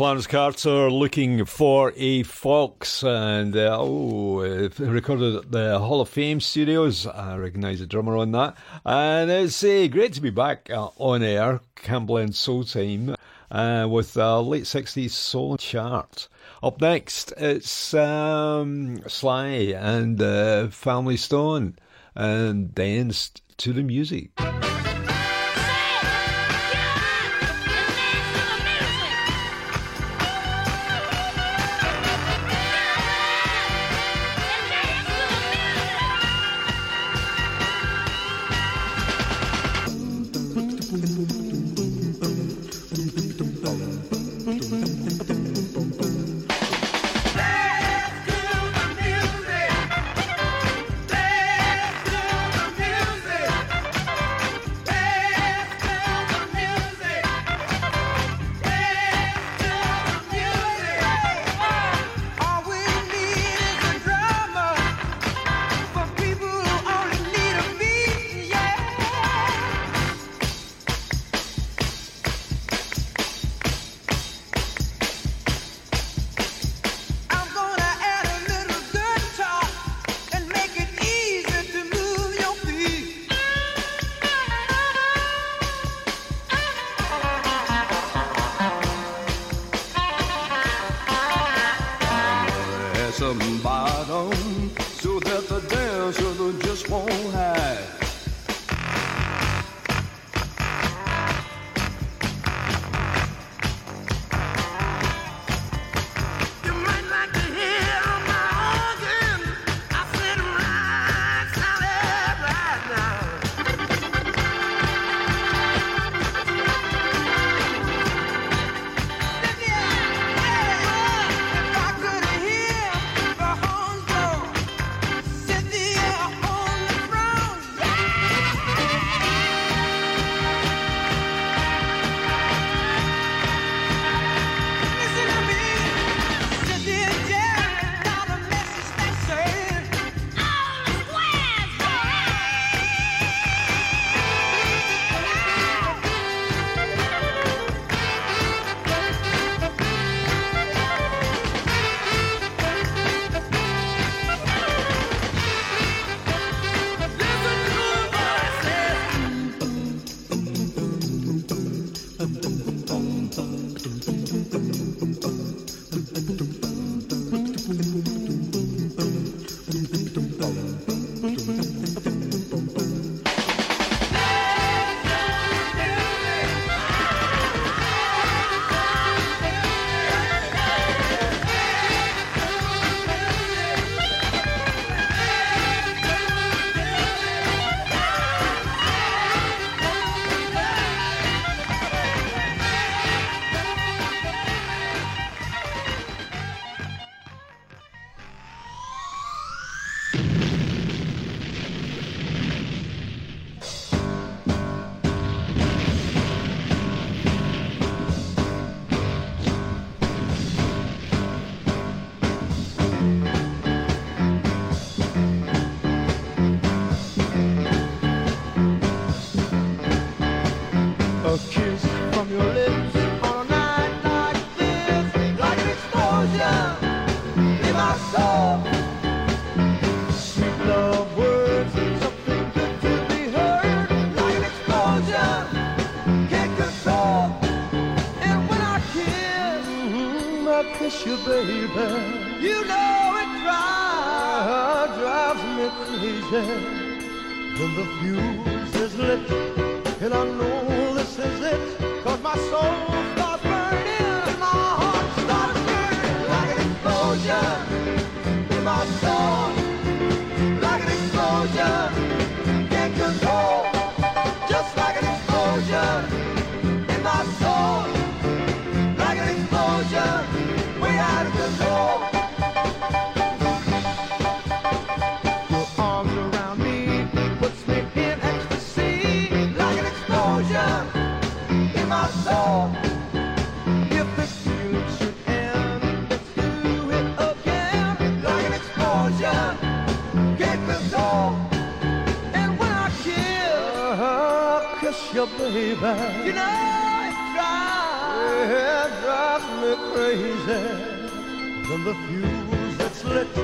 Clarence Carter looking for a fox, and uh, oh, recorded at the Hall of Fame studios. I recognise the drummer on that, and it's uh, great to be back uh, on air, Cam Glen Soul Time, uh, with a late '60s soul chart. Up next, it's um, Sly and uh, Family Stone, and danced to the music. Kiss your baby, you know it drives, it drives me crazy. When the fuse gets lit,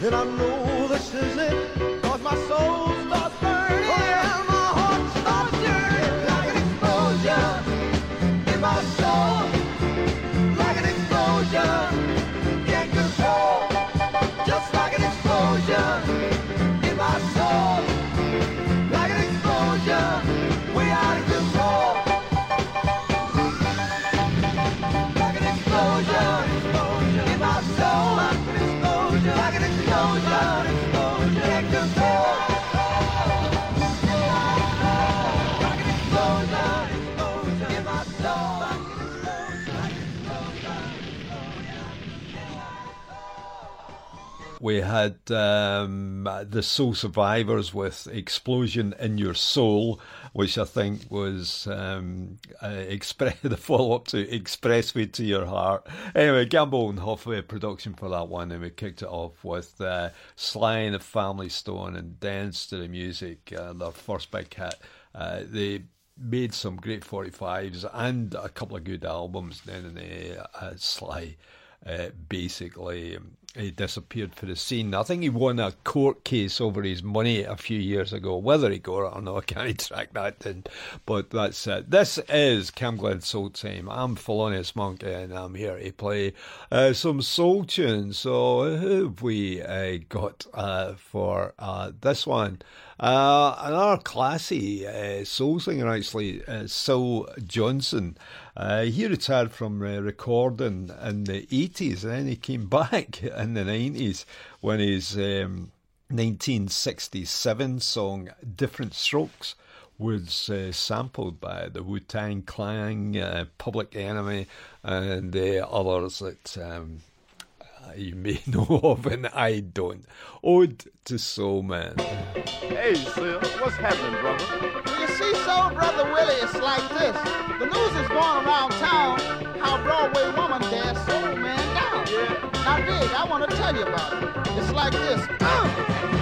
then I know this is it. Cause my soul starts burning. Oh, and my heart starts yearning like an explosion in my soul. We had um, the Soul Survivors with Explosion in Your Soul, which I think was um, uh, expre- the follow up to Expressway to Your Heart. Anyway, Gamble and Hoffway production for that one, and we kicked it off with uh, Sly and the Family Stone and Dance to the Music, uh, their first big hit. Uh, they made some great 45s and a couple of good albums then and uh, Sly uh, basically um, he disappeared for the scene. I think he won a court case over his money a few years ago. Whether he got it or not, I can't track that. But that's it. This is Cam Glen Soul Time. I'm Felonious Monk and I'm here to play uh, some soul tunes. So who have we uh, got uh, for uh, this one? Uh, another classy uh, soul singer, actually, Syl Johnson. Uh, he retired from uh, recording in the 80s and then he came back in the 90s when his um, 1967 song Different Strokes was uh, sampled by the Wu Tang Clan, uh, Public Enemy, and uh, others that um, you may know of and I don't. Ode to Soul Man. Hey, Syl, what's happening, brother? You see, Soul Brother Willie, it's like this. The news is going around town how Broadway woman danced Soul Man down. Yeah. Now, Dig, I want to tell you about it. It's like this. Uh.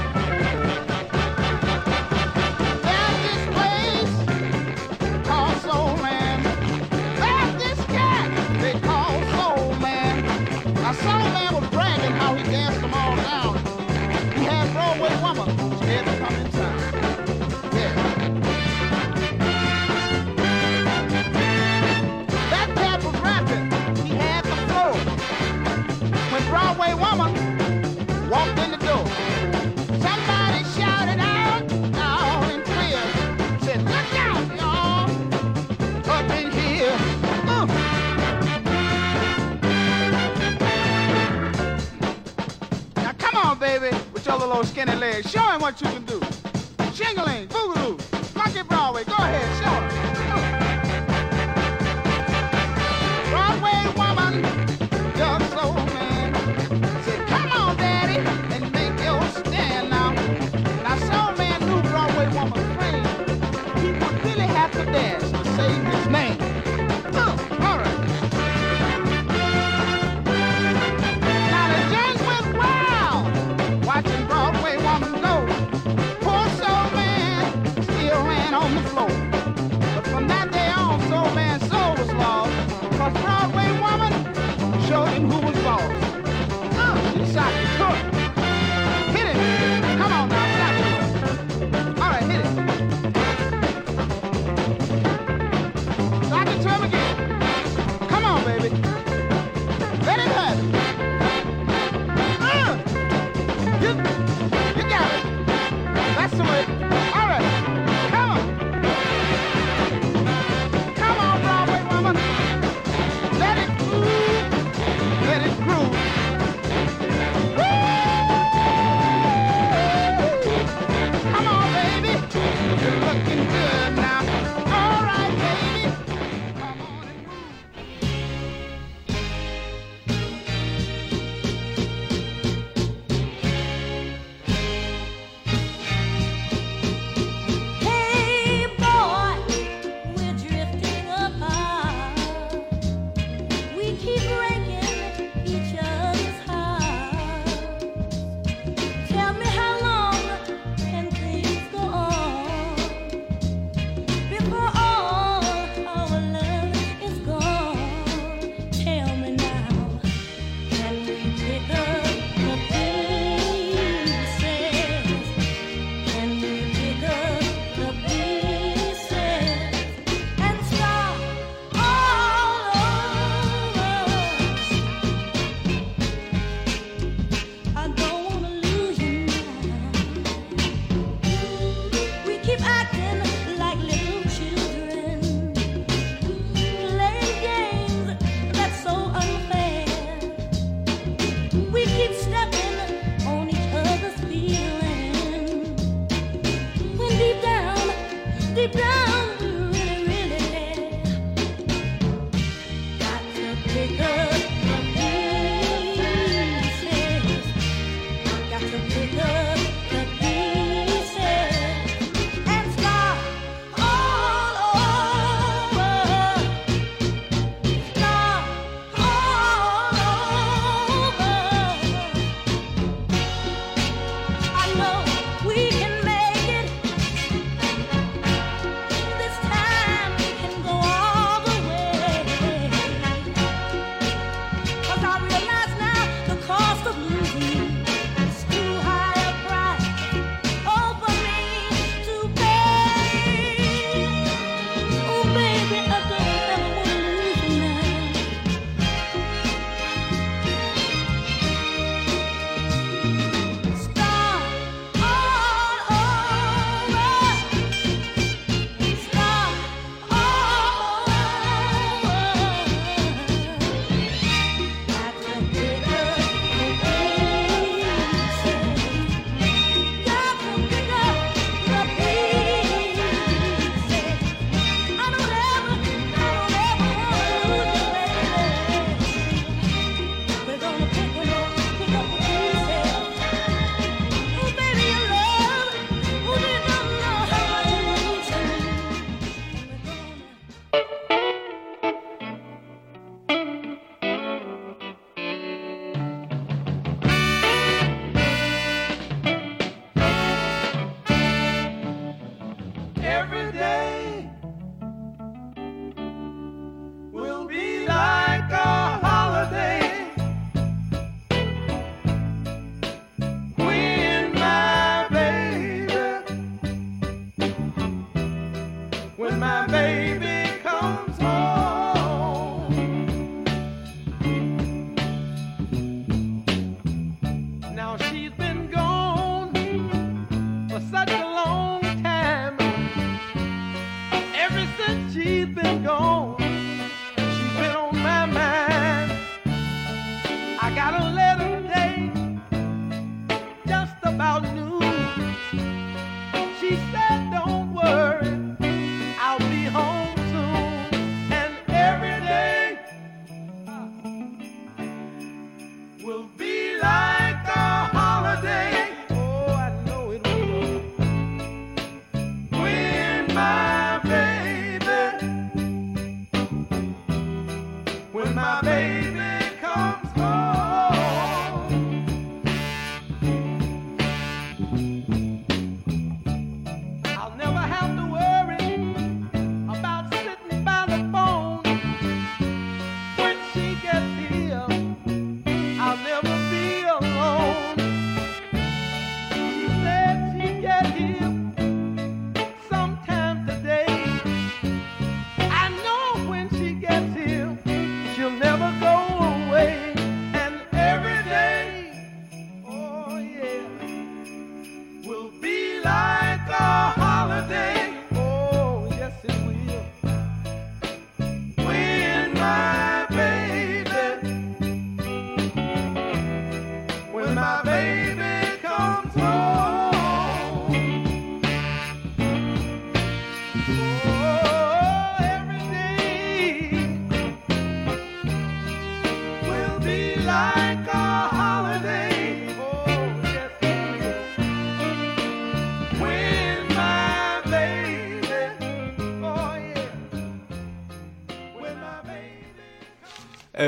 little skinny legs. Show him what you can do. Shingaling, boogaloo,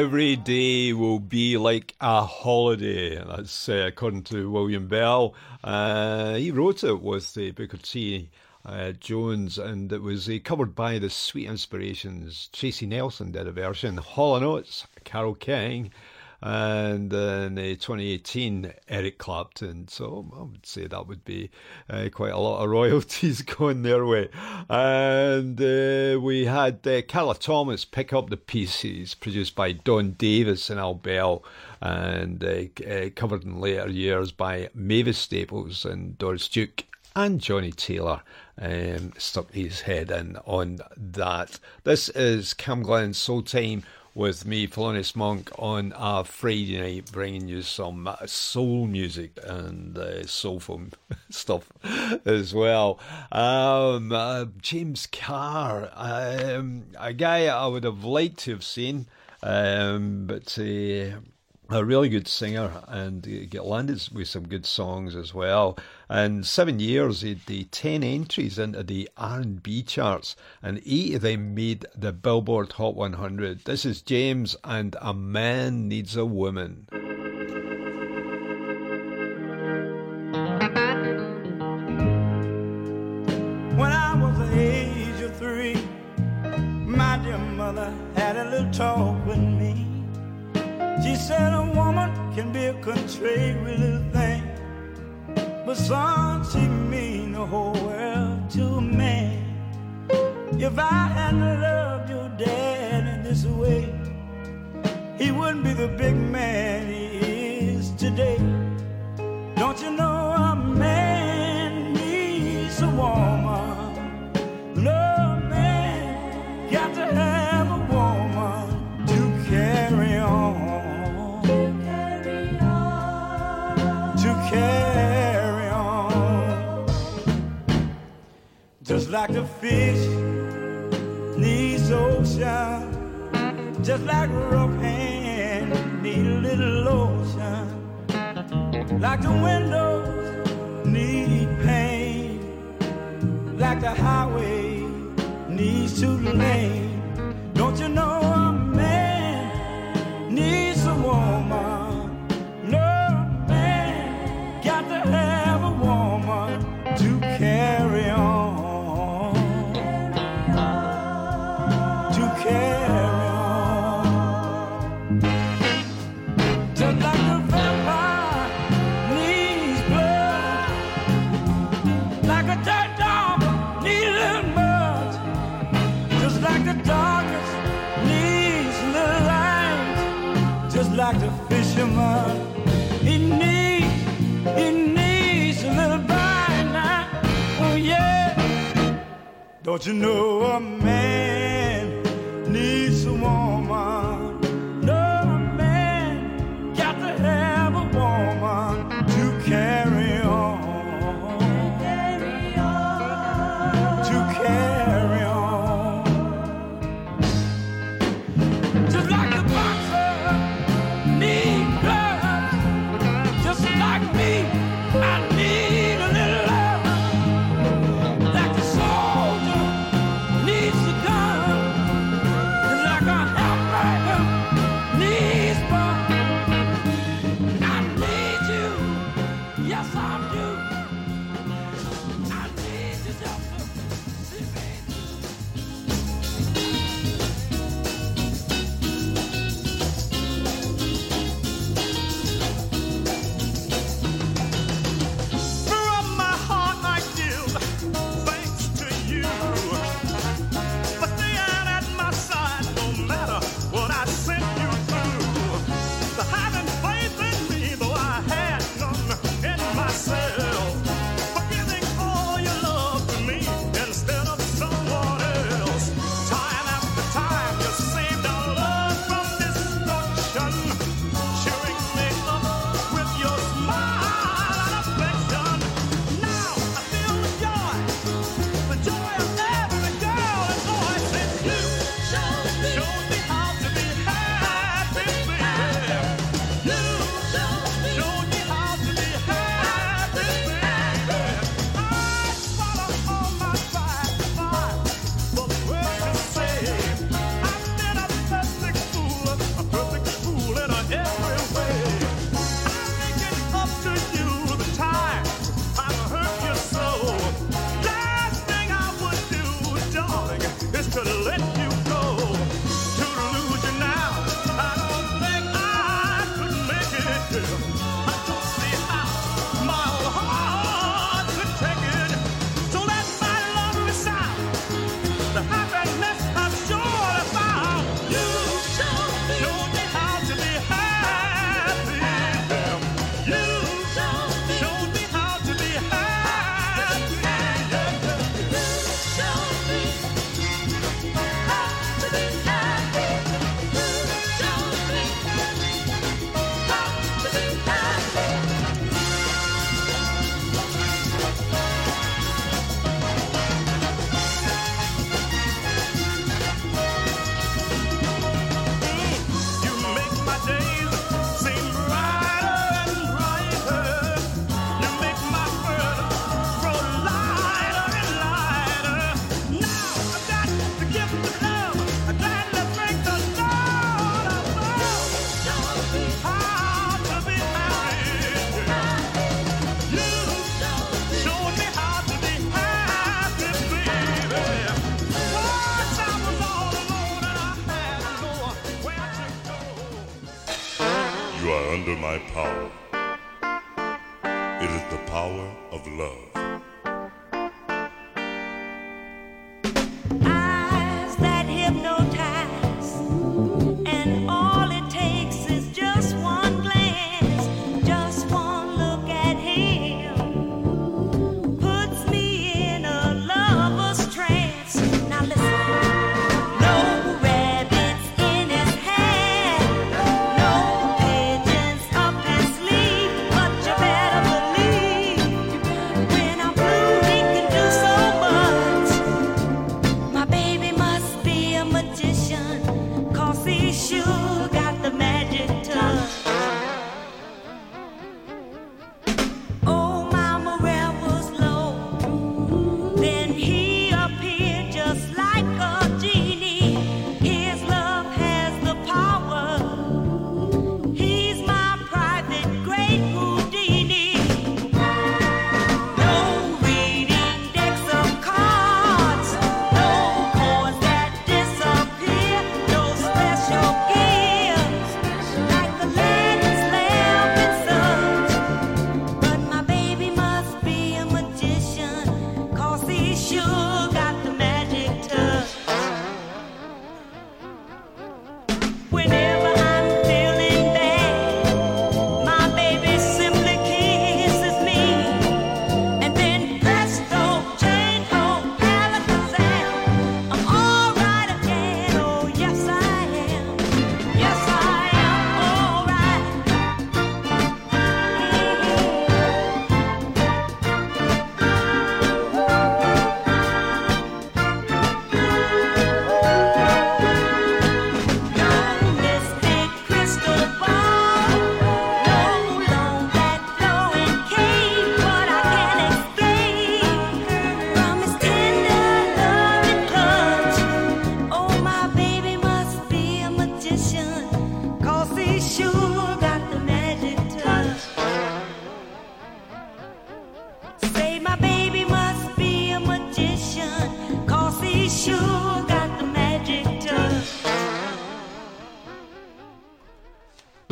every day will be like a holiday. That's uh, according to William Bell. Uh, he wrote it with the Booker T. Uh, Jones, and it was uh, covered by the Sweet Inspirations. Tracy Nelson did a version. Hall Carole King, and then uh, 2018 Eric Clapton. So I would say that would be uh, quite a lot of royalties going their way. And uh, we had uh, Carla Thomas pick up the pieces produced by Don Davis and Al Bell. And uh, uh, covered in later years by Mavis Staples and Doris Duke and Johnnie Taylor um, stuck his head in on that. This is Cam Glen Soul Time with me, Thelonious Monk, on a Friday night, bringing you some uh, soul music and uh, soulful stuff as well. Um, uh, James Carr, um, a guy I would have liked to have seen, um, but. Uh, a really good singer and get landed with some good songs as well. And seven years, he had the ten entries into the R&B charts, and eight of them made the Billboard Hot 100. This is James and A Man Needs a Woman. When I was the age of three, my dear mother had a little talk with me. She said a woman can be a contrary little thing, but son, she mean the whole world to a man. If I hadn't loved your dad in this way, he wouldn't be the big man he is today. Don't you know like the fish needs ocean, just like a rough hand need a little lotion, like the windows need paint, like the highway needs two lanes. Don't you know a man needs Don't you know a man needs a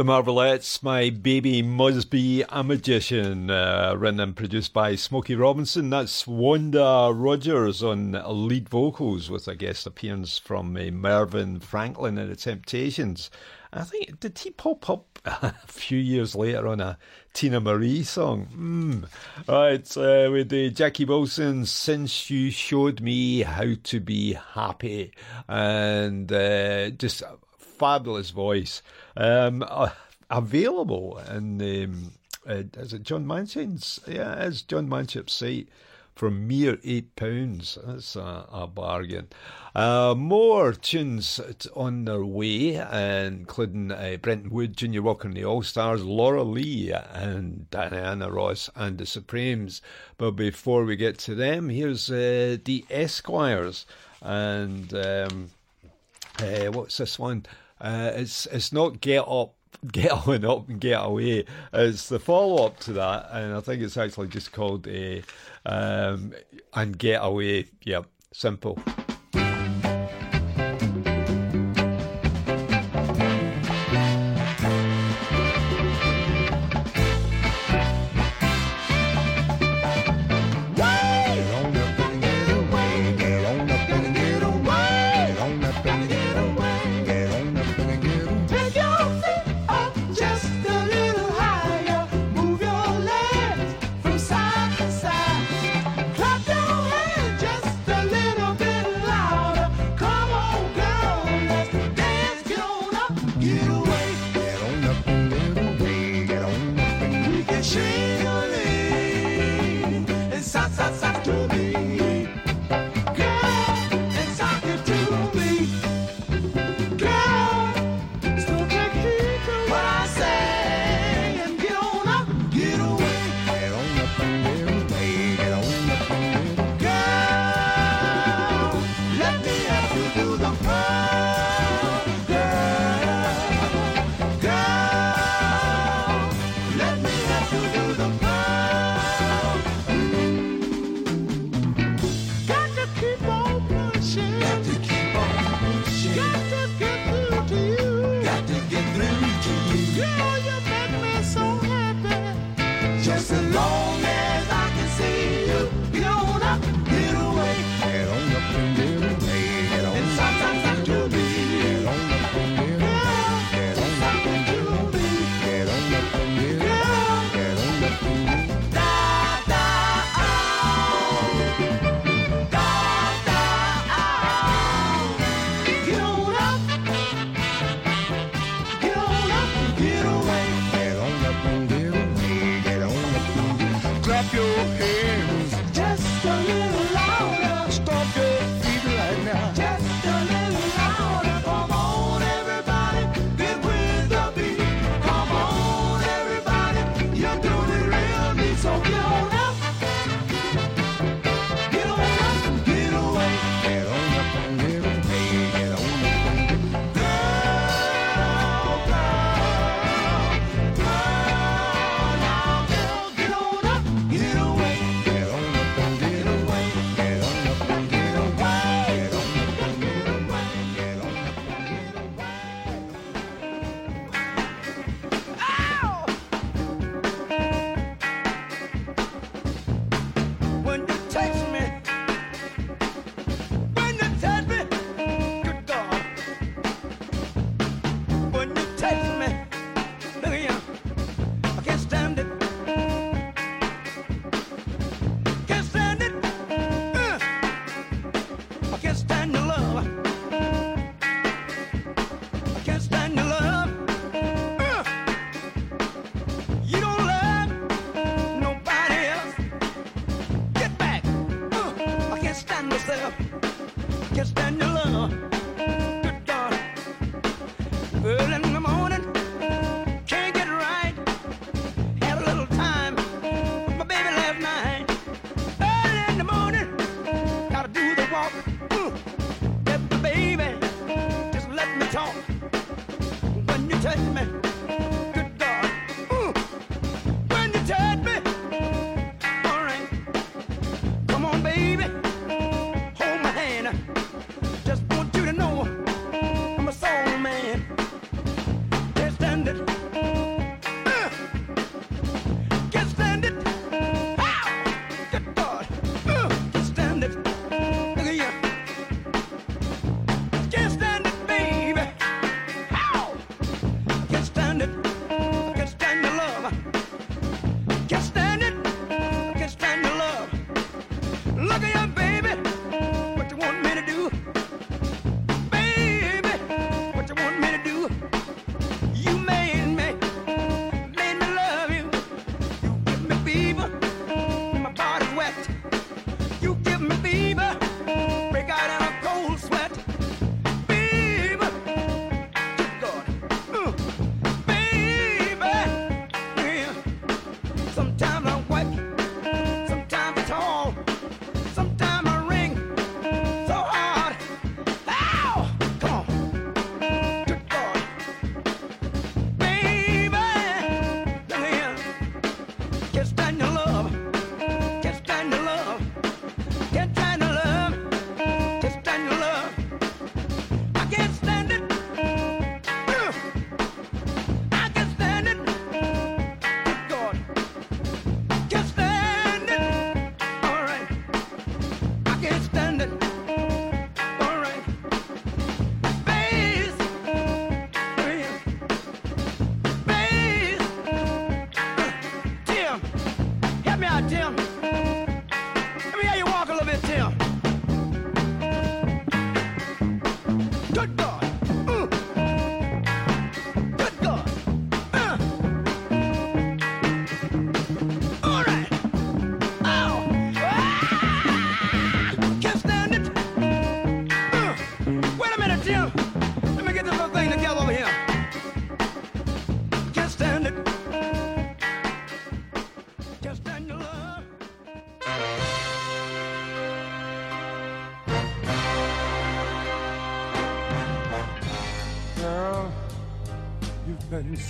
The Marvelettes, My Baby Must Be a Magician, uh, written and produced by Smokey Robinson. That's Wanda Rogers on lead vocals with a guest appearance from uh, Melvin Franklin and the Temptations. I think, did he pop up a few years later on a Teena Marie song? Mm. Right, uh, with the Jackie Wilson, Since You Showed Me How to Be Happy. And uh, just a fabulous voice. Um, available in um, uh, is it John Manchin's? Yeah, it is John Manship's site for mere eight pounds. That's a, a bargain. Uh, more tunes on their way, including uh, Brenton Wood, Junior Walker and the All Stars, Laura Lee, and Diana Ross and the Supremes. But before we get to them, here's uh, the Esquires and. Um, uh, what's this one? Uh, it's it's not get up, get on up and get away. It's the follow up to that, and I think it's actually just called a um, and get away. Yep, simple.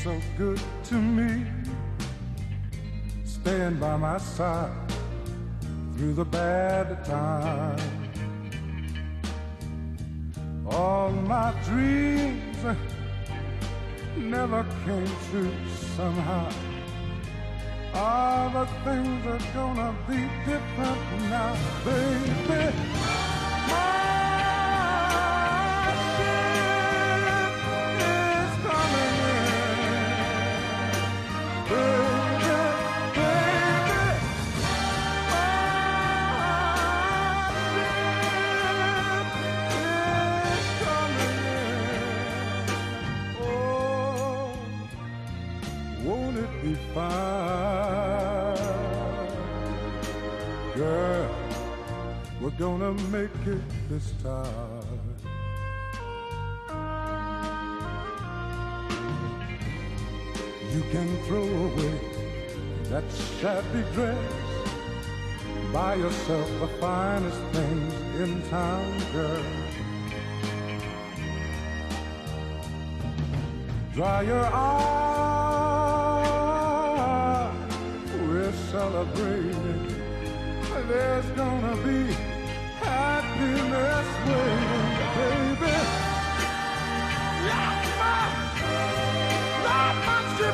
so good to me. Staying by my side through the bad times. All my dreams never came true somehow. All the things are gonna be different now, baby. You can throw away that shabby dress. Buy yourself the finest things in town, girl. Dry your eyes, We're celebrating.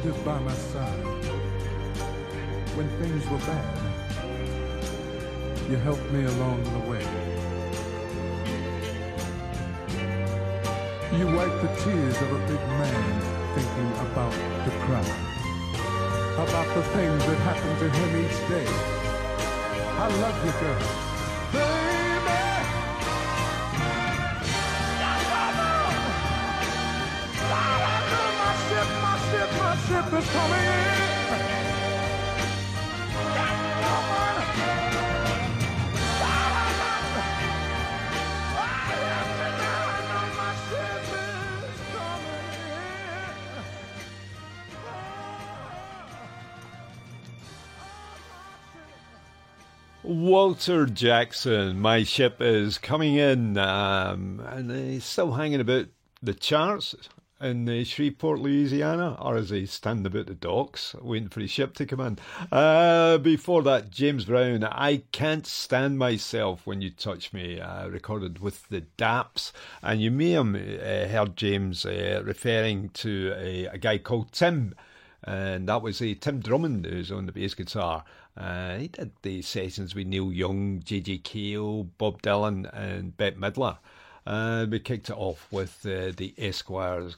stood by my side when things were bad. You helped me along the way. You wiped the tears of a big man thinking about the crowd, about the things that happen to him each day. I love you, girl. Ship, is coming in. Walter Jackson, my ship is coming in, um, and he's still hanging about the charts in uh, Shreveport, Louisiana, or as he stand about the docks waiting for his ship to come in. Uh, before that, James Brown, I Can't Stand Myself When You Touch Me, uh, recorded with the Dapps. And you may have uh, heard James uh, referring to a, a guy called Tim and that was uh, Tim Drummond who's on the bass guitar. He did the sessions with Neil Young, J.J. Cale, Bob Dylan, and Bette Midler. Uh, we kicked it off with uh, the Esquires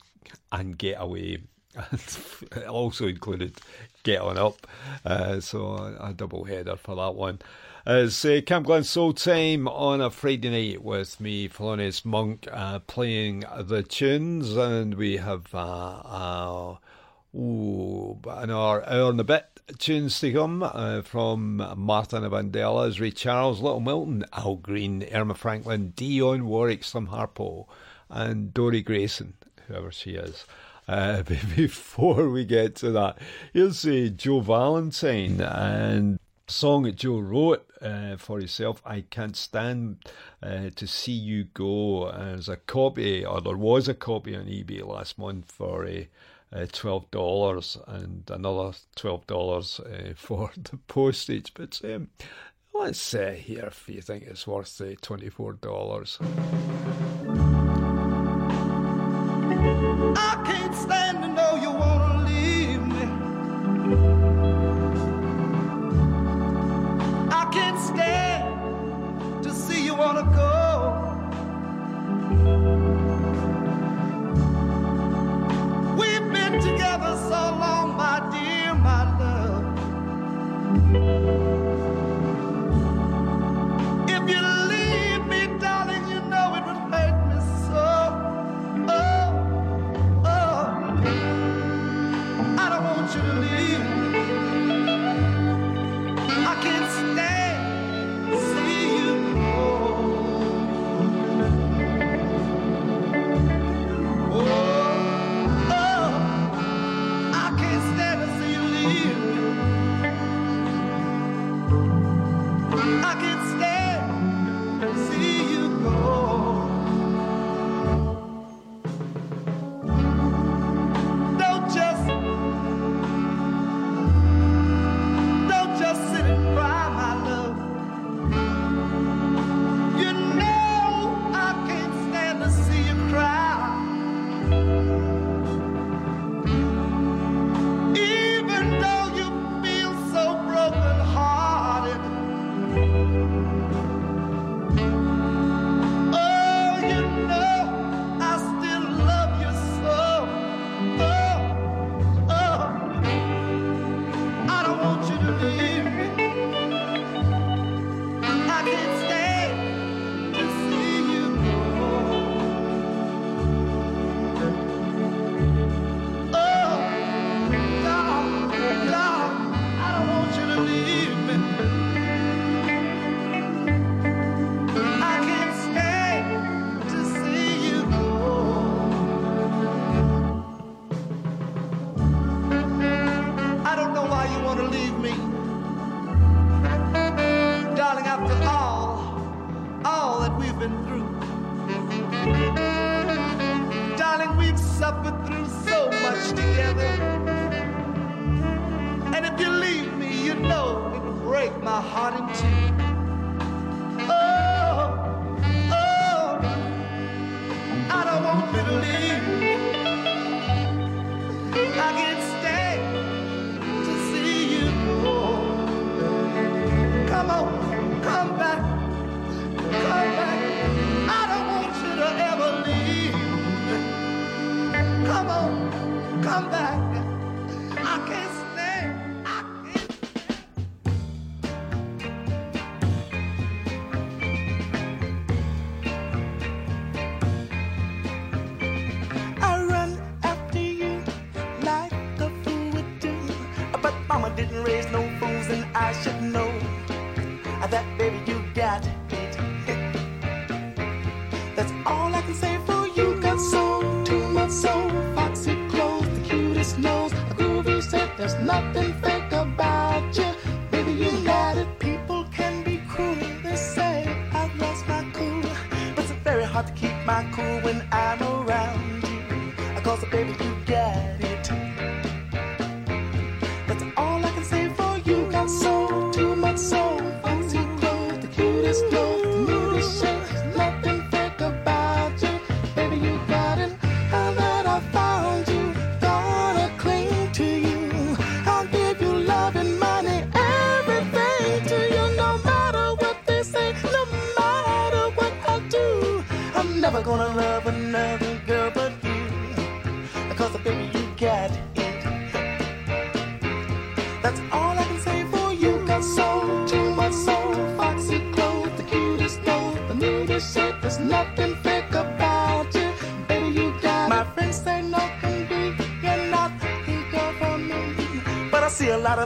and Getaway. it also included Get On Up, uh, so a, a double header for that one. As uh, Cam Glen Soul Time on a Friday night with me, Thelonious Monk, uh, playing the tunes, and we have uh, Ooh, an hour, hour and a bit tunes to come uh, from Martin Vandellas, Ray Charles, Little Milton, Al Green, Erma Franklin, Dionne Warwick, Slim Harpo, and Dori Grayson, whoever she is. Uh, before we get to that, here's uh, Joe Valentine and song that Joe wrote uh, for himself. I can't stand uh, to see you go. There's a copy, or there was a copy on eBay last month for a. Uh, uh, twelve dollars and another twelve dollars uh, for the postage. But um, let's uh, hear if you think it's worth four dollars. I can't that, baby, you got it. That's all I can say for you. Got soul, too much soul, foxy clothes, the cutest nose, a groovy set. There's nothing fake about you, baby, you got it. People can be cruel, they say I've lost my cool, but it's very hard to keep my cool when I'm around you. I cause a baby, you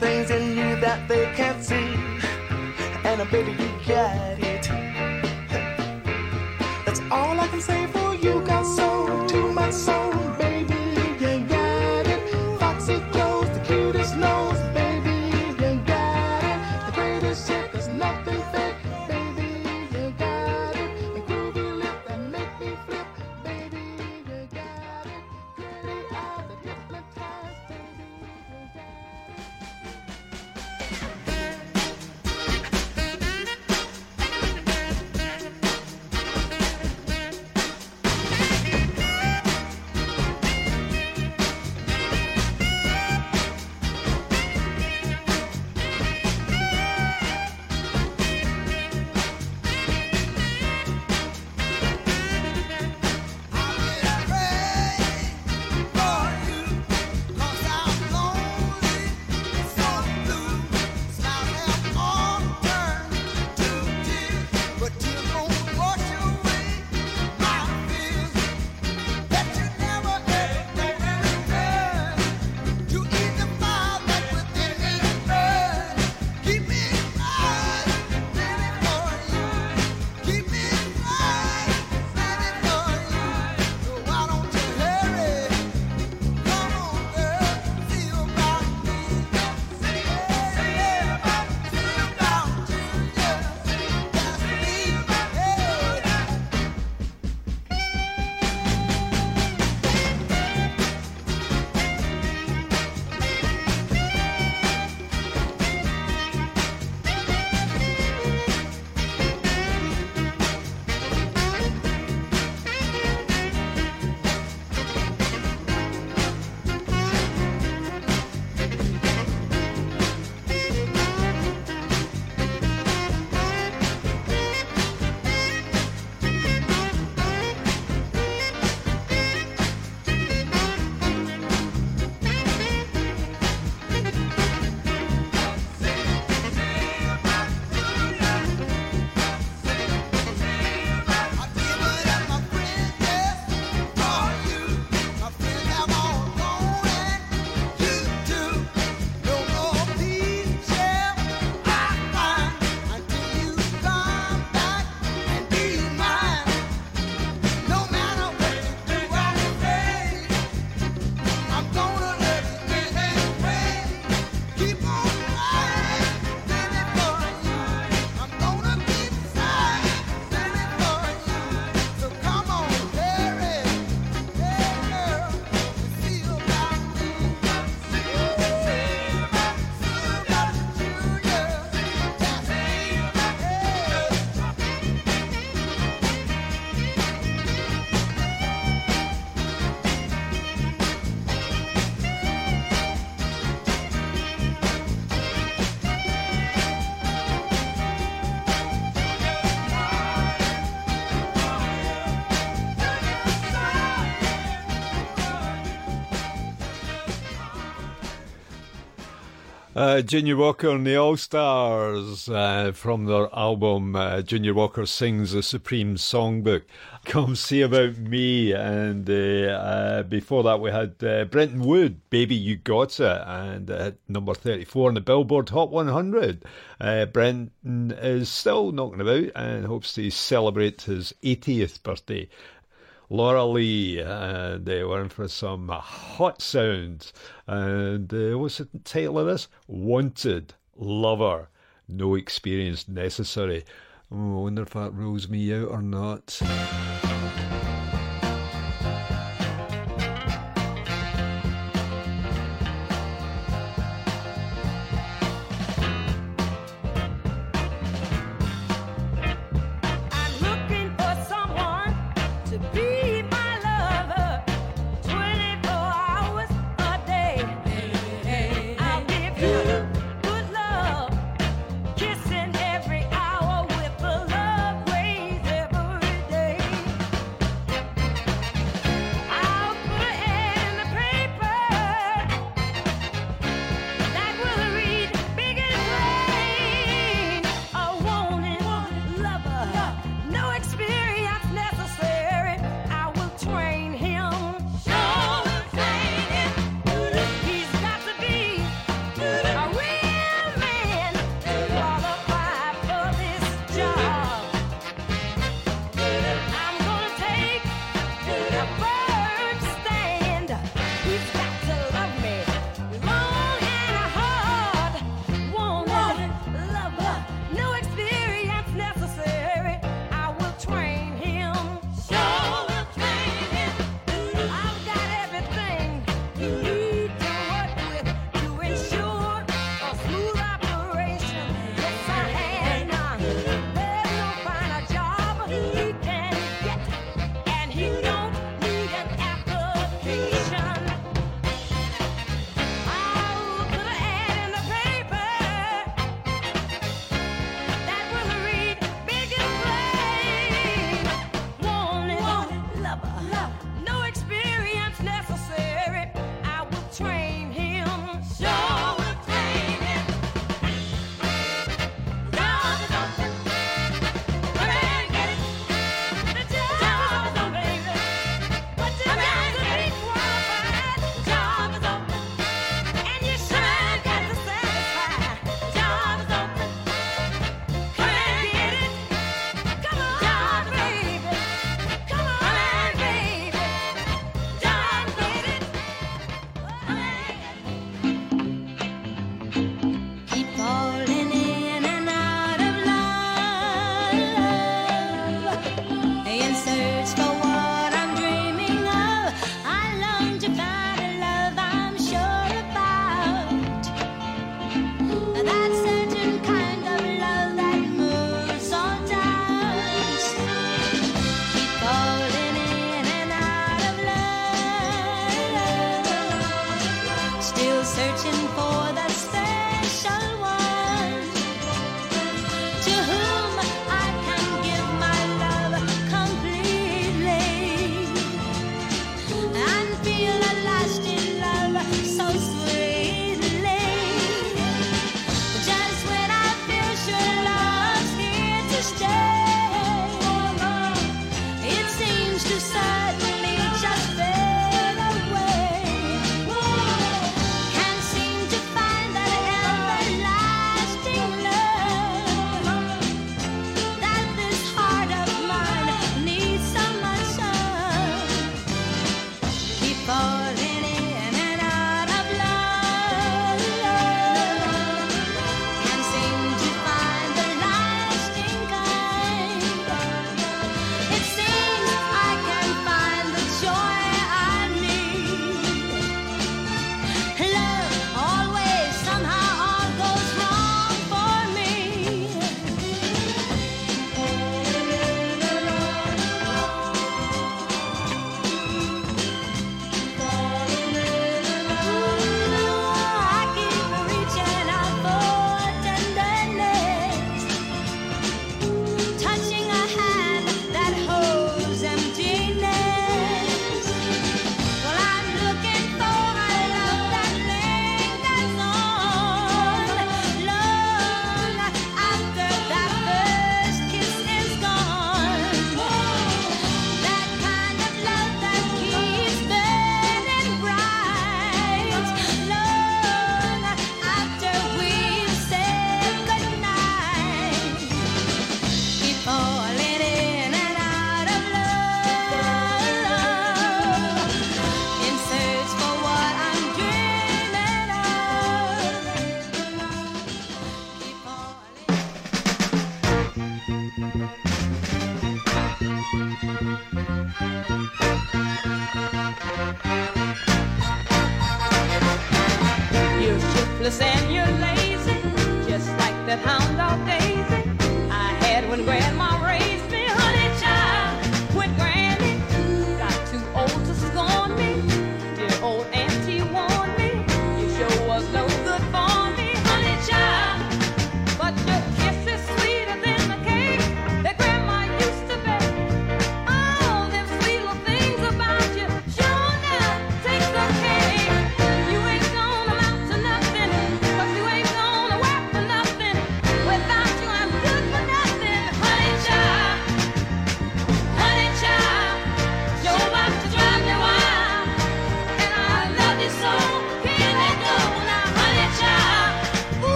things in you that they can't see. And I bet you Uh, Junior Walker and the All Stars uh, from their album uh, Junior Walker Sings the Supreme Songbook. Come see about me, and uh, uh, before that we had uh, Brenton Wood, Baby You Got It, and number 34 on the Billboard Hot 100. Uh, Brenton is still knocking about and hopes to celebrate his 80th birthday. Laura Lee, and uh, we're in for some hot sounds. And uh, what's the title of this? Wanted Lover. No experience necessary. Oh, I wonder if that rules me out or not.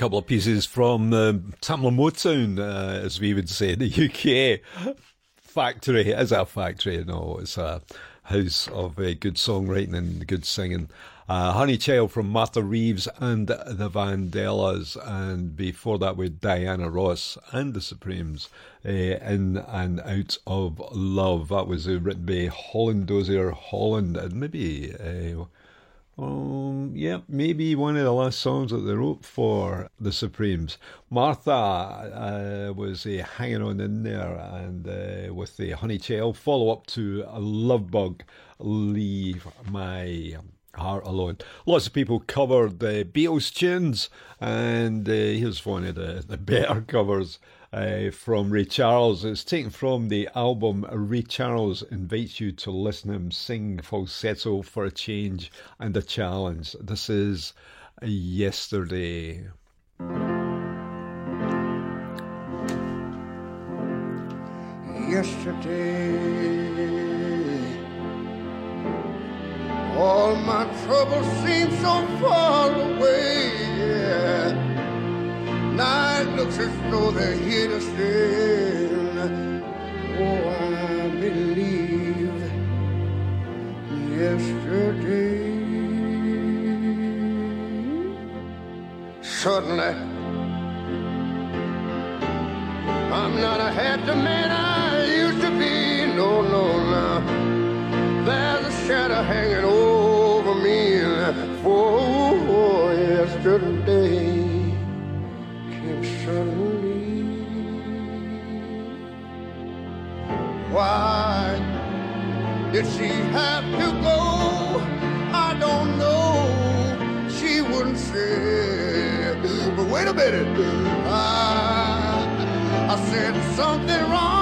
Couple of pieces from um, Tamla Motown, uh, as we would say in the UK. Factory is a factory, no, it's a house of uh, good songwriting and good singing. Uh, Honey Child from Martha Reeves and the Vandellas, and before that with Diana Ross and the Supremes, uh, In and Out of Love. That was uh, written by Holland Dozier Holland, and maybe. Uh, um, yeah, maybe one of the last songs that they wrote for the Supremes. Martha uh, was uh, hanging on in there, and uh, with the Honey Child follow up to Love Bug, Leave My Heart Alone. Lots of people covered the Beatles tunes, and uh, here's one of the, the better covers uh, from Ray Charles. It's taken from the album Ray Charles invites you to listen him sing falsetto for a change and a challenge. This is Yesterday. yesterday. All my troubles seem so far away. Yeah. It looks as though they're here to stay. Oh, I believe yesterday. Suddenly, I'm not a happy man I used to be. No, no, no. There's a shadow hanging over me. For yesterday suddenly. Why did she have to go? I don't know. She wouldn't say. But wait a minute. I, I said something wrong,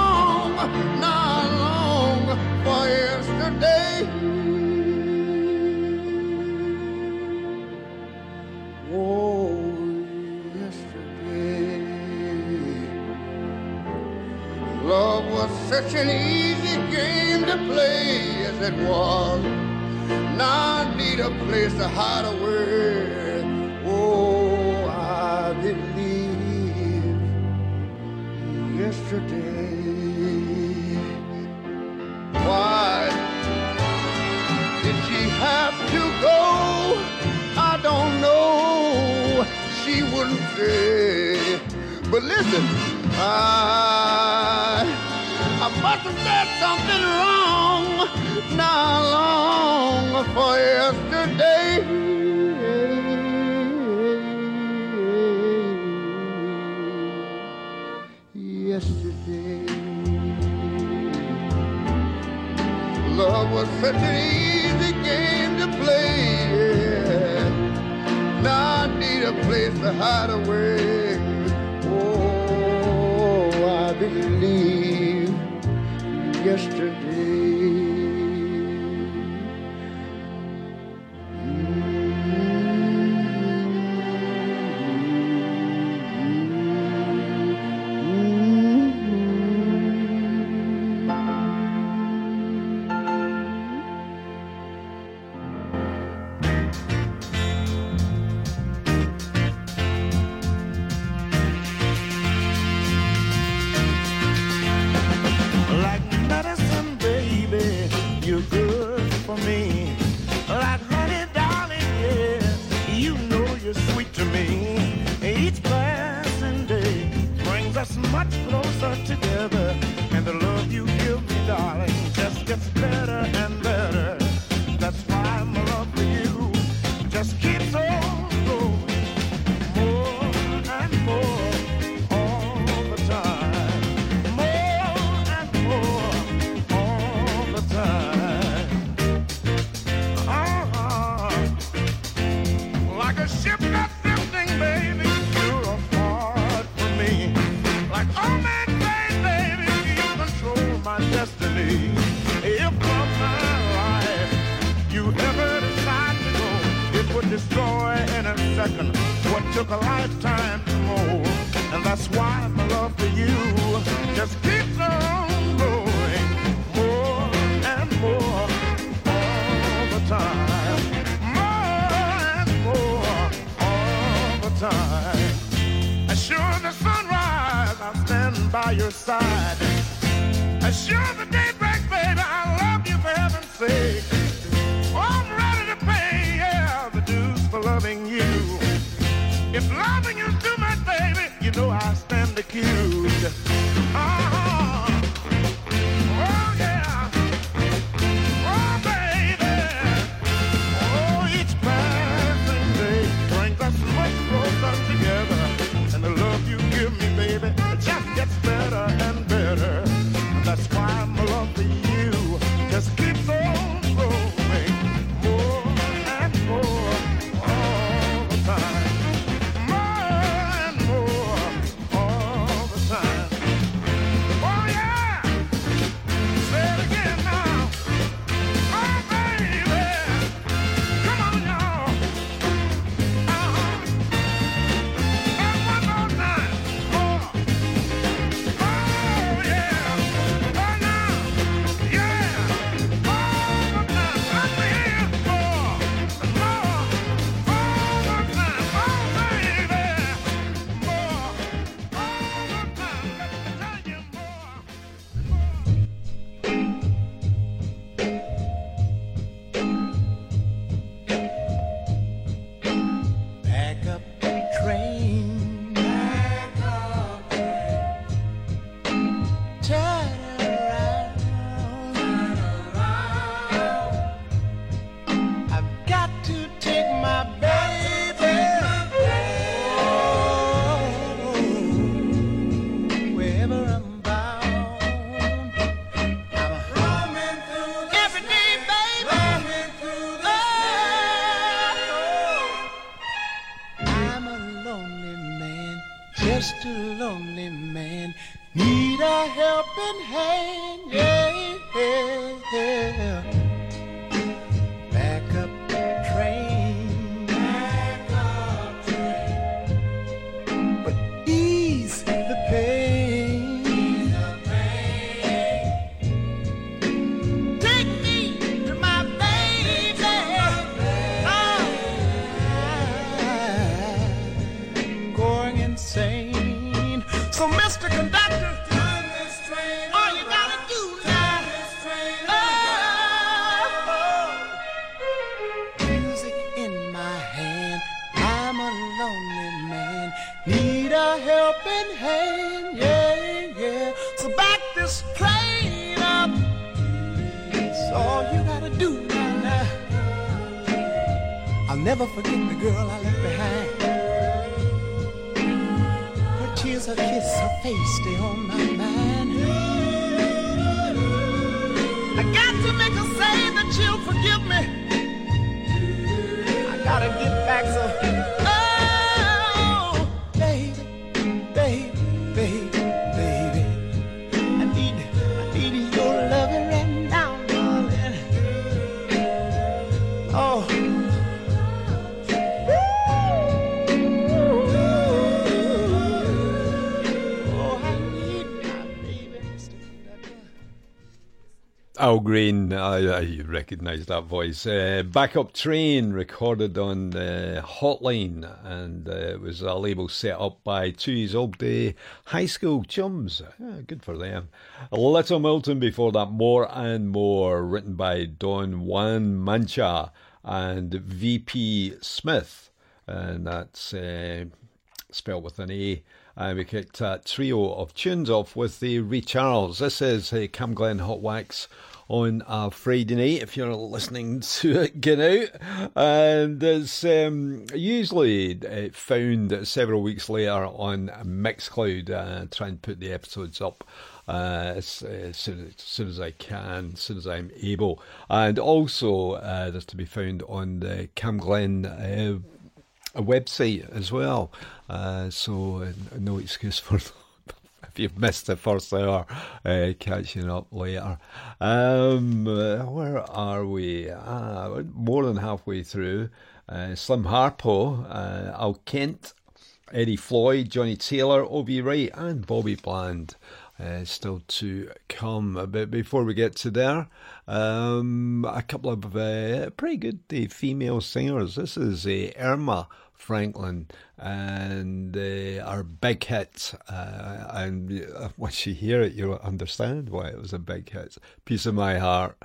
such an easy game to play as it was. Now I need a place to hide away. Oh, I believe yesterday. Why did she have to go? I don't know. She wouldn't say. But listen, I. I must have done something wrong not long for yesterday. Yesterday, love was such an easy game to play. Now I need a place to hide away. Oh, I believe yesterday. Al Green, I, I recognise that voice. Uh, Backup Train recorded on the Hotline, and uh, it was a label set up by two years old day high school chums. Yeah, good for them. Little Milton before that, More and More, written by Don Juan Mancha and VP Smith, and that's uh, spelled with an A. And we kicked a trio of tunes off with the Ray Charles. This is uh, Cam Glen Hot Wax on a Friday night if you're listening to it, get out. And it's um, usually uh, found several weeks later on Mixcloud. Uh, try and put the episodes up. Uh, as, as, soon as, soon as I can, as soon as I'm able, and also uh, there's to be found on the Cam Glen uh, website as well. Uh, so uh, no excuse for if you've missed the first hour, uh, catching up later. Um, where are we? Ah, more than halfway through. Uh, Slim Harpo, uh, Al Kent, Eddie Floyd, Johnnie Taylor, O.V. Wright, and Bobby Bland. Uh, still to come. But before we get to there, um, a couple of uh, pretty good uh, female singers. This is uh, Erma Franklin and uh, our big hit. Uh, and uh, once you hear it, you'll understand why it was a big hit. Piece of My Heart.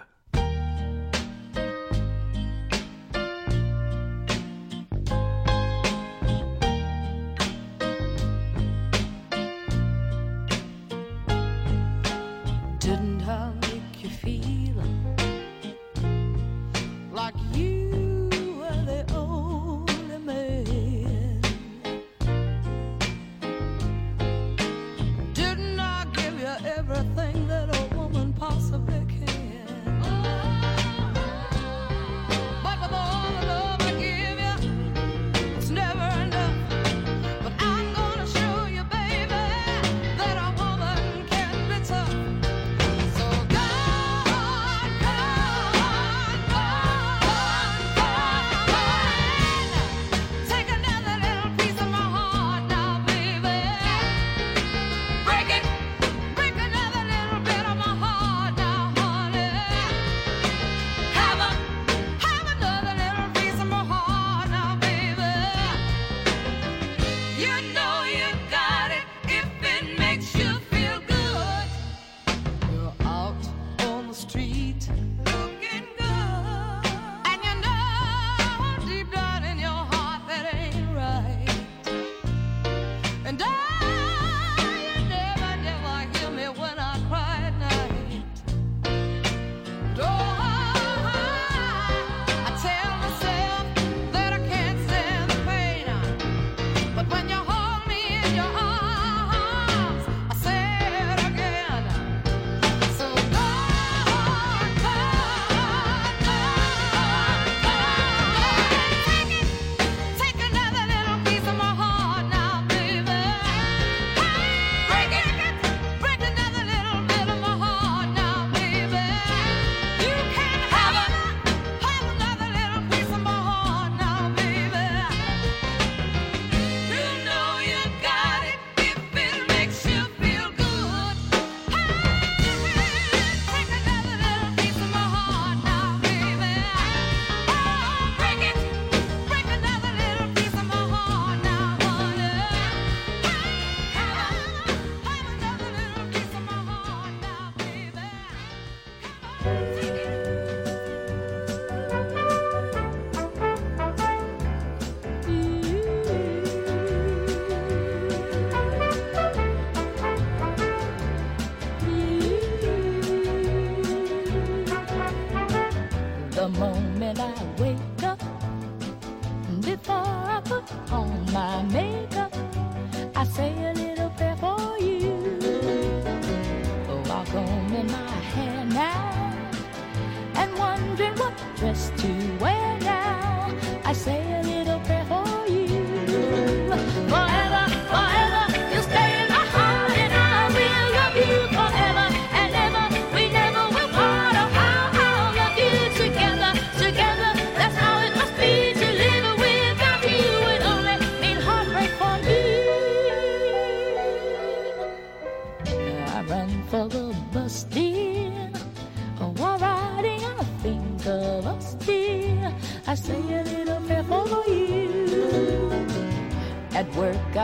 Still. to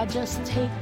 I just take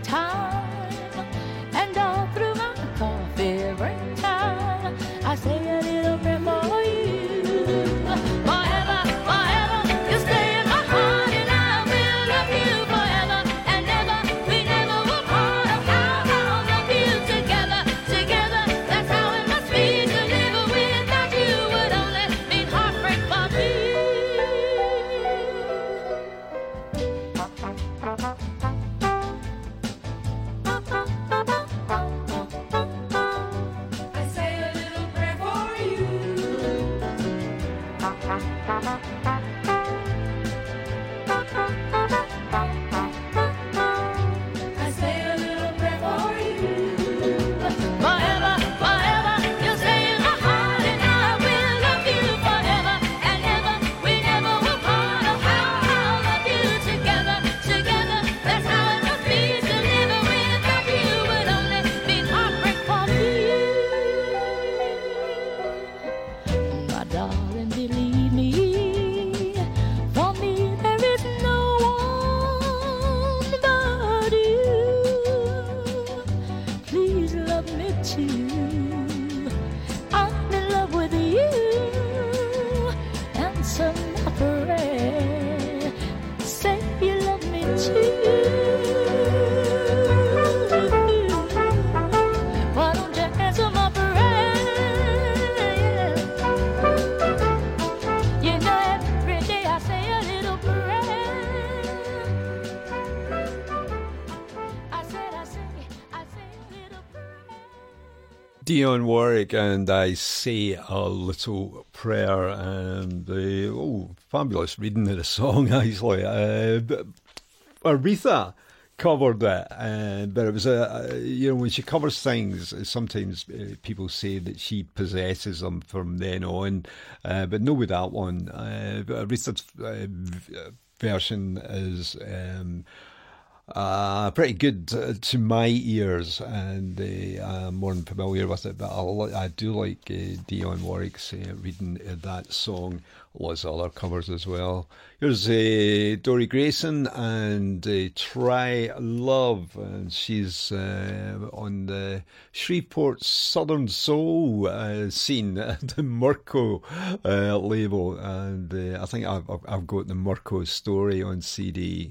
On Warwick and I say a little prayer and the oh fabulous reading of the song actually. Uh, Aretha covered it, uh, but it was a, you know when she covers things, sometimes uh, people say that she possesses them from then on, uh, but no with that one. Uh, Aretha's uh, uh, version is. Um, uh, pretty good uh, to my ears, and uh, I'm more than familiar with it. But I, I do like uh, Dionne Warwick's uh, reading that song. Lots of other covers as well. Here's Dori Grayson and Try Love, and she's on the Shreveport Southern Soul scene, the Murco label, and I think I've, I've, got the Murco story on CD.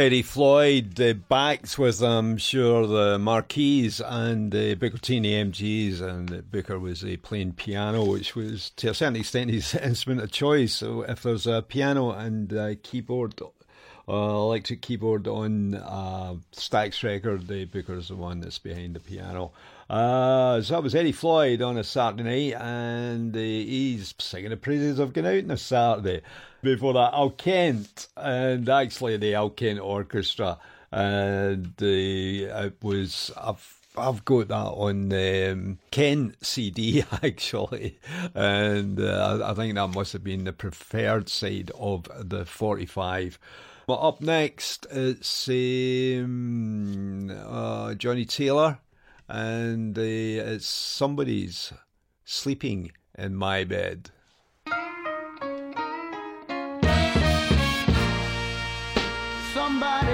Eddie Floyd uh, backs with, I'm sure, the Mar-Keys and the uh, Booker T and the MGs, and Booker was uh, playing piano, which was to a certain extent his instrument of choice. So if there's a piano and a keyboard, uh, electric keyboard on uh, Stax record, the Booker's the one that's behind the piano. Uh, so that was Eddie Floyd on a Saturday night, and uh, he's singing the praises of out on a Saturday. Before that, Al Kent, and actually the Al Kent Orchestra, and uh, it was I've I've got that on um, Ken CD actually, and uh, I think that must have been the preferred side of the forty-five. But up next, it's um, uh, Johnnie Taylor and uh, it's somebody's sleeping in my bed. Somebody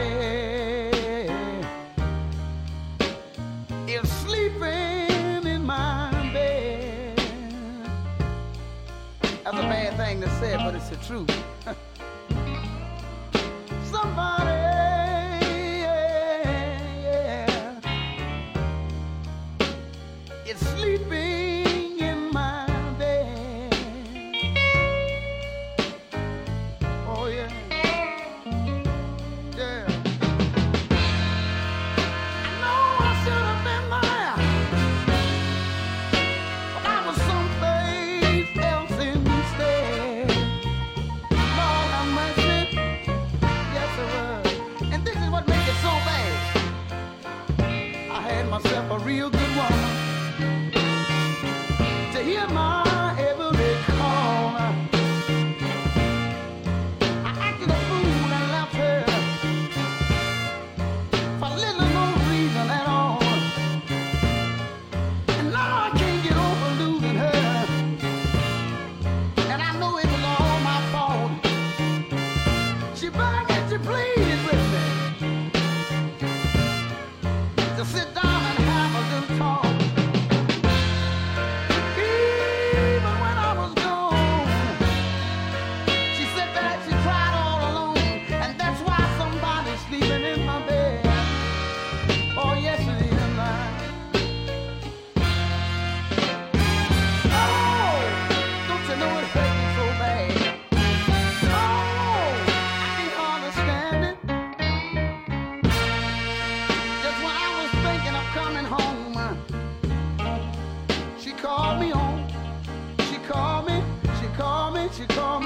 is sleeping in my bed. That's a bad thing to say, but it's the truth. somebody. Come. called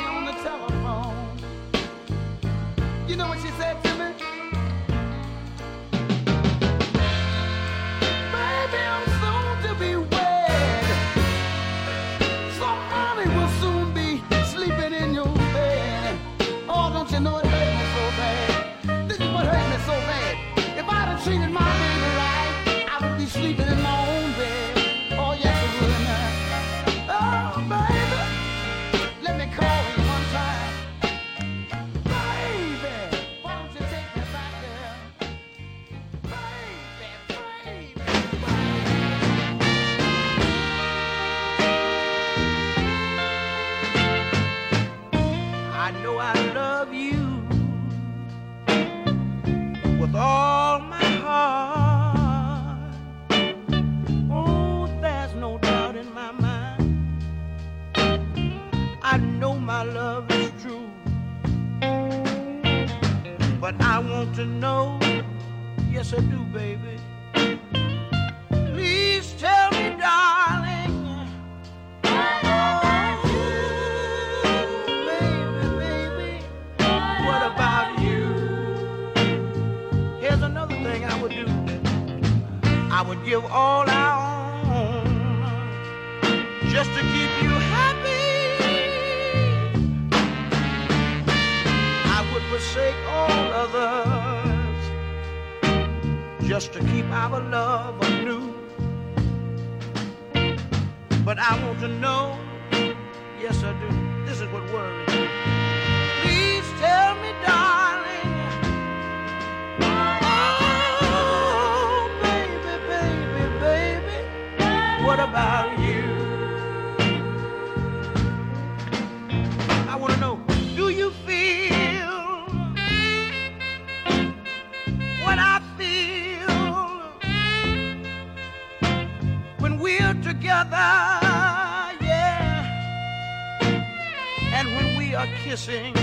Sing.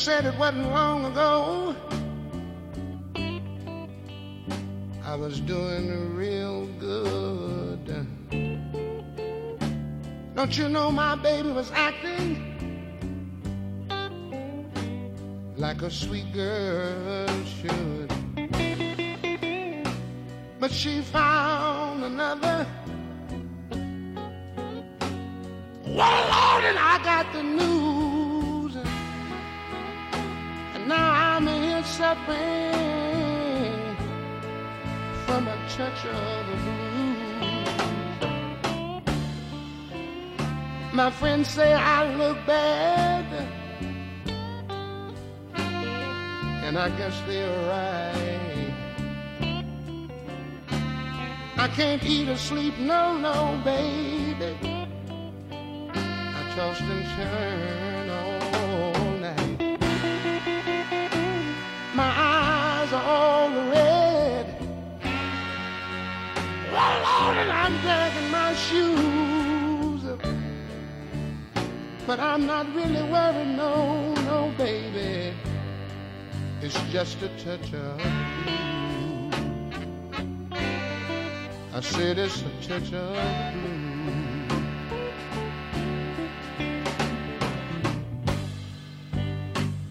said it wasn't long ago. I was doing real good. Don't you know my baby was acting like a sweet girl should? But she found another. Well, Lord, and I got the from a touch of the blues. My friends say I look bad, and I guess they're right. I can't eat or sleep, no, no, baby. I toss and turn on. Well, I'm dragging my shoes, but I'm not really worried, no, no, baby. It's just a touch of blue. I said it's a touch of blue.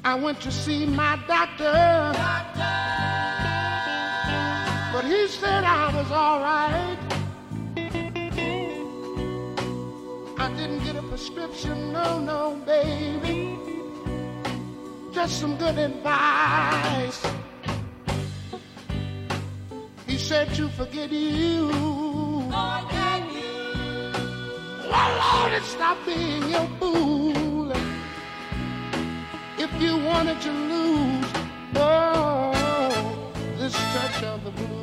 I went to see my doctor, doctor. but he said I was all right. I didn't get a prescription, no, no, baby. Just some good advice. He said to forget you. Forget you. Oh, Lord, and stop being your fool. If you wanted to lose, oh, this touch of the blues.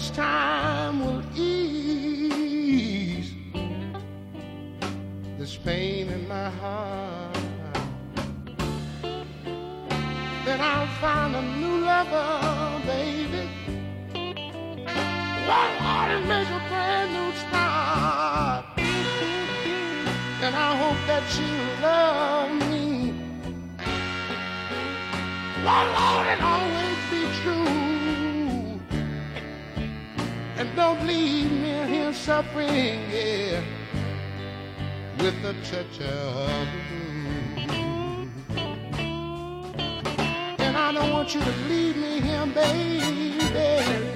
Guess time will ease this pain in my heart. Then I'll find a new lover, baby. One heart and make a brand new start. And I hope that she'll love me. One Lord and always be true. And don't leave me here suffering, yeah, with a touch of the blues. And I don't want you to leave me here, baby.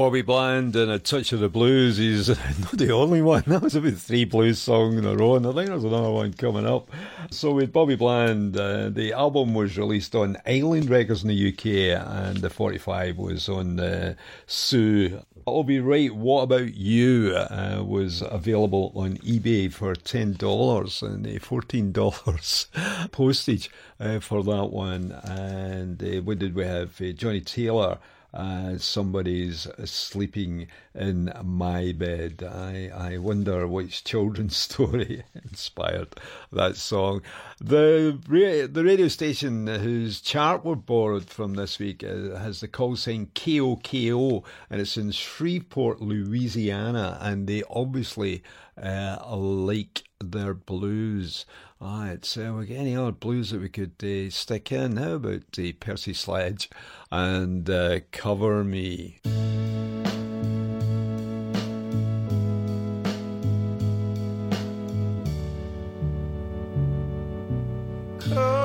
Bobby Bland and a touch of the blues. He's not the only one. That was about three blues songs in a row, and I think there's another one coming up. So with Bobby Bland, uh, the album was released on Island Records in the UK, and the 45 was on uh, Sue. I'll be right. What about you? Uh, was available on eBay for ten dollars and uh, fourteen dollars postage uh, for that one. And uh, what did we have? Uh, Johnnie Taylor uh, somebody's sleeping in my bed. I, I wonder which children's story inspired that song. The ra- the radio station whose chart we're borrowed from this week uh, has the call sign KOKO and it's in Shreveport, Louisiana, and they obviously uh, like their blues. So we got any other blues that we could uh, stick in? How about uh, Percy Sledge and uh, Cover Me? Cover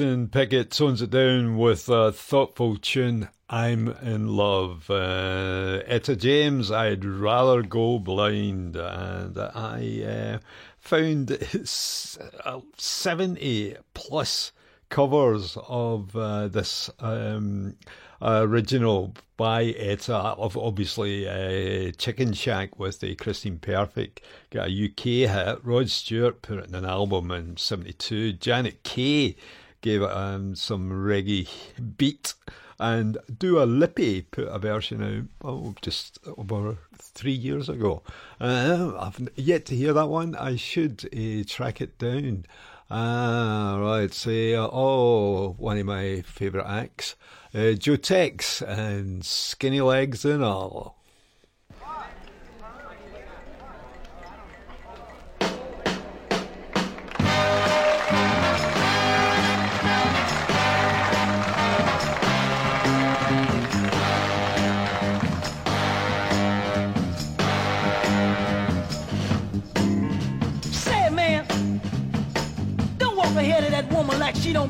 Wilson Pickett tones it down with a thoughtful tune, I'm in Love. Uh, Etta James, I'd rather go blind. And I uh, found uh, 70 plus covers of uh, this um, original by Etta. Of obviously, uh, Chicken Shack with the Christine Perfect got a UK hit. Rod Stewart put it in an album in '72. Janet Kay gave it um, some reggae beat. And Dua Lipa put a version out oh, just over three years ago. Uh, I've yet to hear that one. I should uh, track it down. Ah, right. So, uh, oh, one of my favourite acts, uh, Joe Tex and Skinny Legs and All.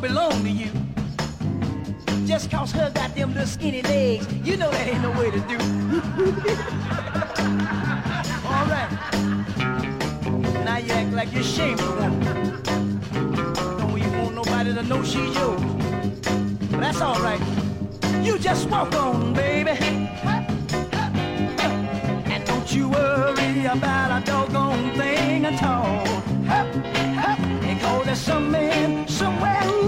Don't belong to you. Just cause her got them little skinny legs, you know that ain't no way to do. All right. Now you act like you're ashamed of woman. Don't even want nobody to know she's yours. That's all right. You just walk on, baby. And don't you worry about a doggone thing at all. Because there's some man somewhere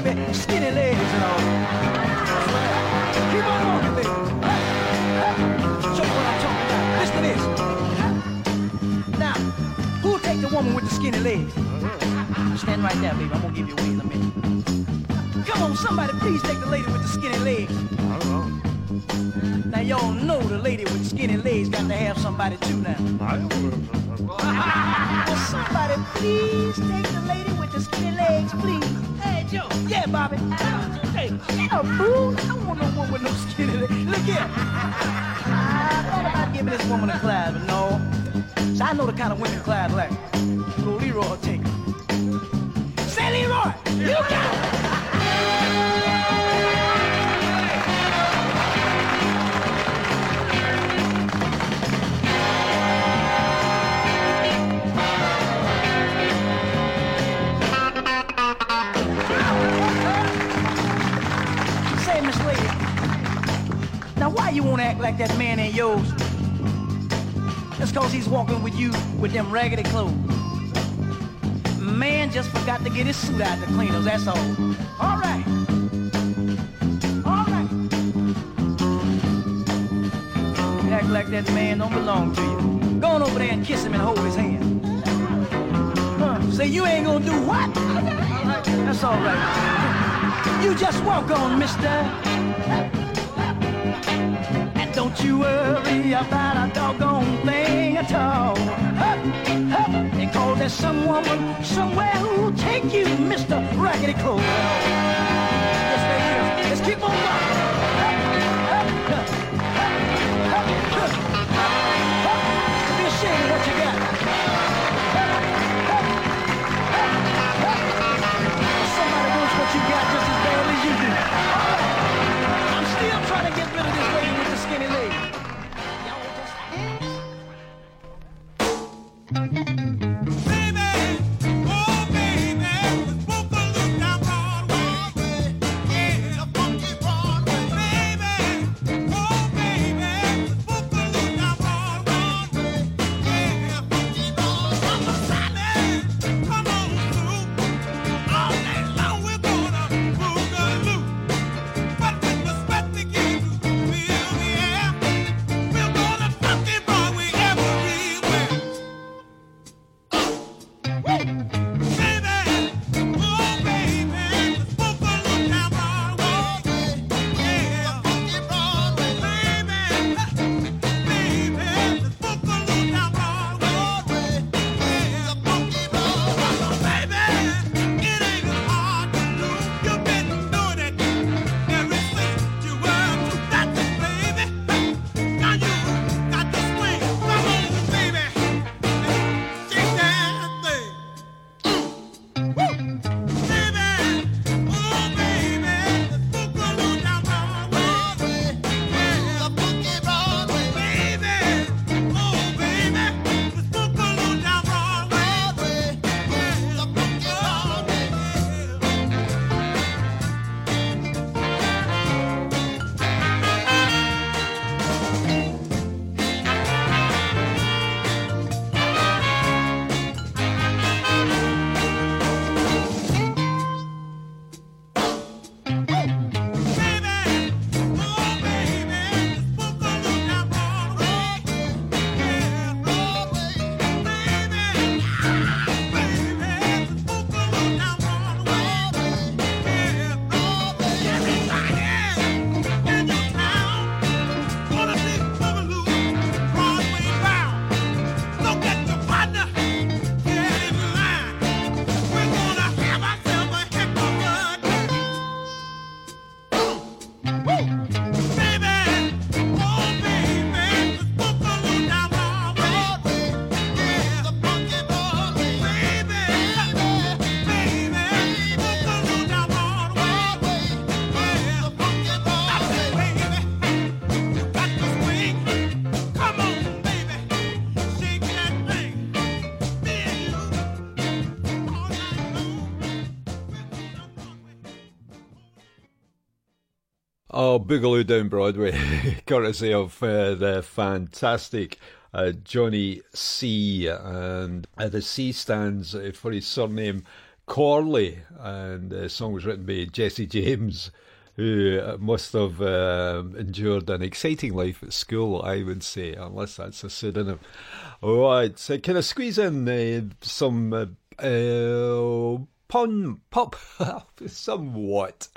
baby. Skinny legs and all. Keep on walking, baby. Show you what I'm talking about. Listen to this. Now, who'll take the woman with the skinny legs? Stand right there, baby. I'm gonna give you away in a minute. Come on, somebody, please take the lady with the skinny legs. Now y'all know the lady with the skinny legs got to have somebody too now. Somebody please take the lady with the skinny legs, please? Yeah, Bobby. Hey, yeah, fool. I don't want no woman with no skin in it. Look here. I thought about giving this woman a class, but no. So I know the kind of women class like. Little Leroy will take her. Say, Leroy, you got it. Why you wanna act like that man ain't yours? That's cause he's walking with you with them raggedy clothes. Man just forgot to get his suit out the cleaners, that's all. All right. All right. Act like that man don't belong to you. Go on over there and kiss him and hold his hand. Huh. Say you ain't gonna do what? That's all right. You just walk on, mister. Don't you worry about a doggone thing at all. Hup, hup, because there's some woman somewhere who'll take you, Mr. Raggedy Clothes. Yes. Let's keep on walking. Oh, Boogaloo Down Broadway, courtesy of uh, the fantastic uh, Johnny C. And uh, the C stands uh, for his surname Corley. And the song was written by Jesse James, who must have um, endured an exciting life at school, I would say, unless that's a pseudonym. All right, so can I squeeze in uh, some. Uh, uh pun pop somewhat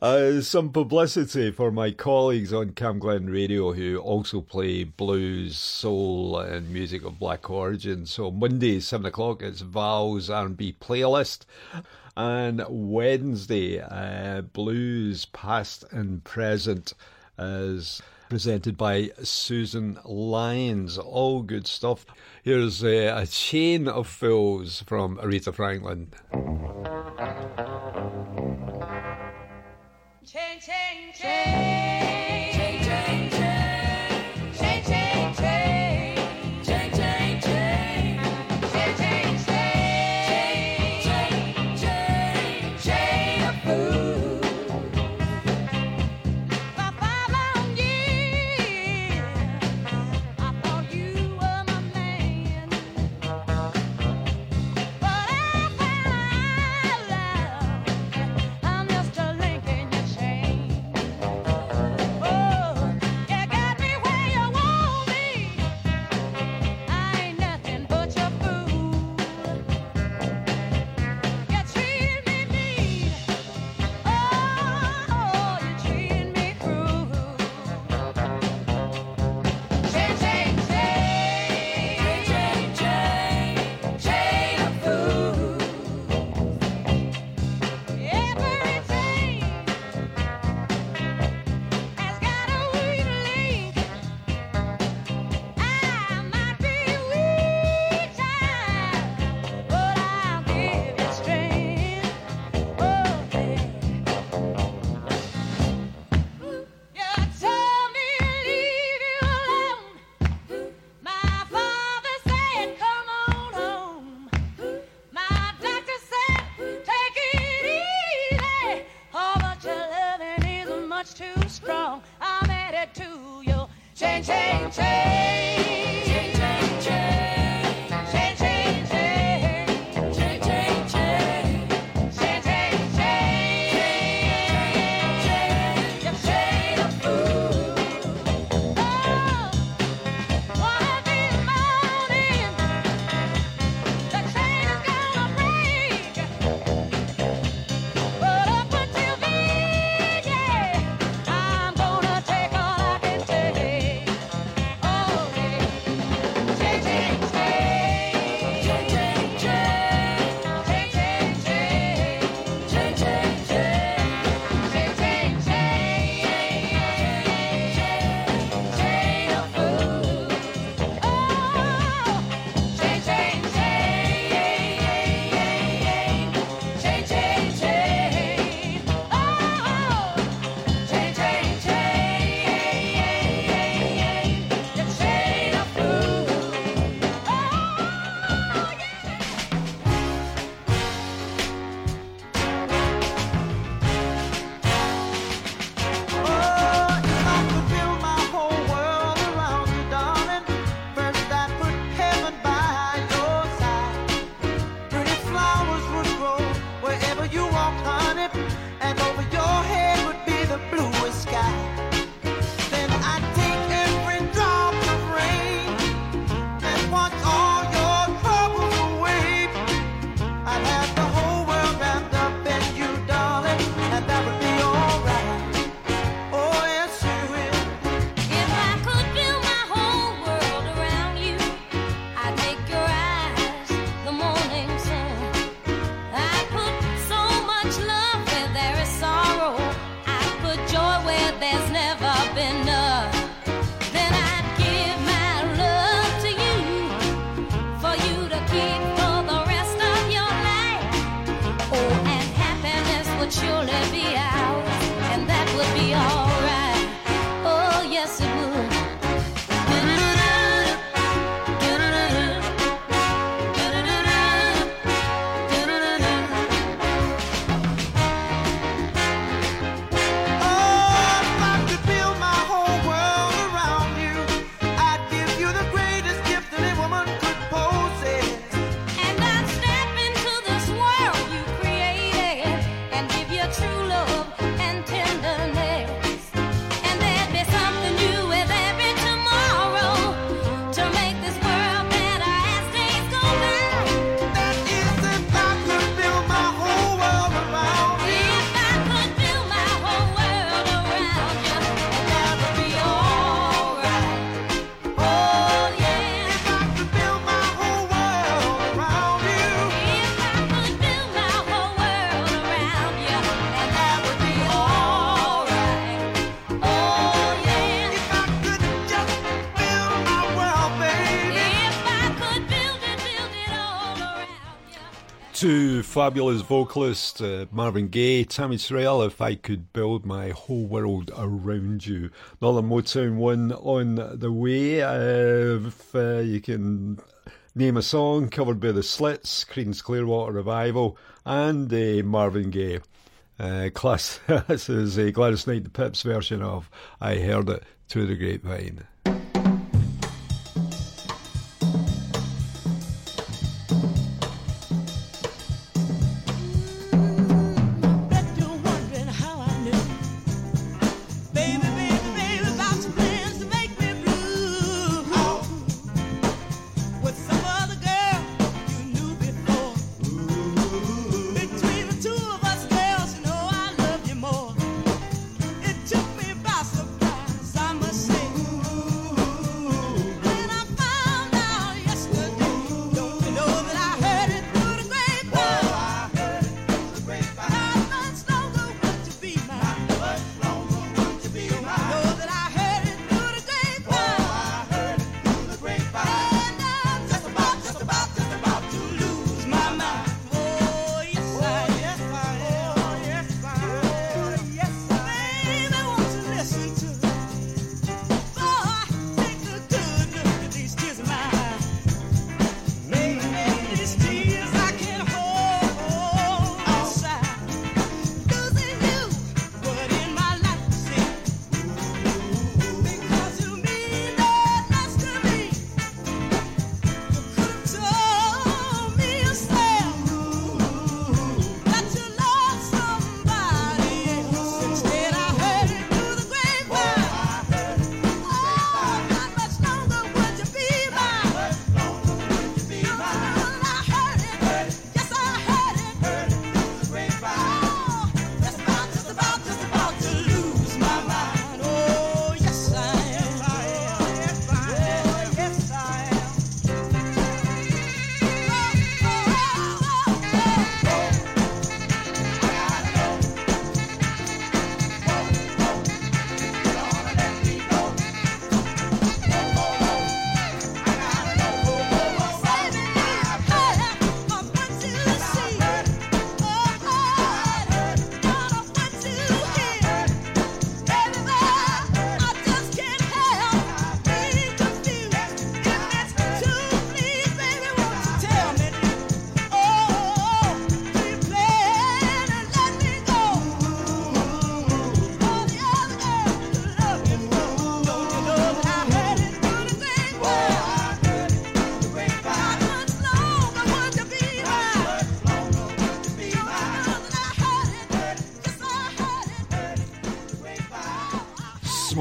uh, some publicity for my colleagues on Cam Glen Radio who also play blues, soul, and music of black origin. So Monday seven o'clock it's Val's R&B playlist, and Wednesday uh, blues past and present as presented by Susan Lyons. All good stuff. Here's uh, a chain of fools from Aretha Franklin. Chain, chain, chain. fabulous vocalist uh, Marvin Gaye, Tammy Terrell, If I Could Build My Whole World Around You. Another Motown one on the way. Uh, if uh, you can name a song covered by the Slits, Creedence Clearwater Revival, and uh, Marvin Gaye. Uh, class, this is a Gladys Knight, the Pips version of I Heard It Through the Grapevine.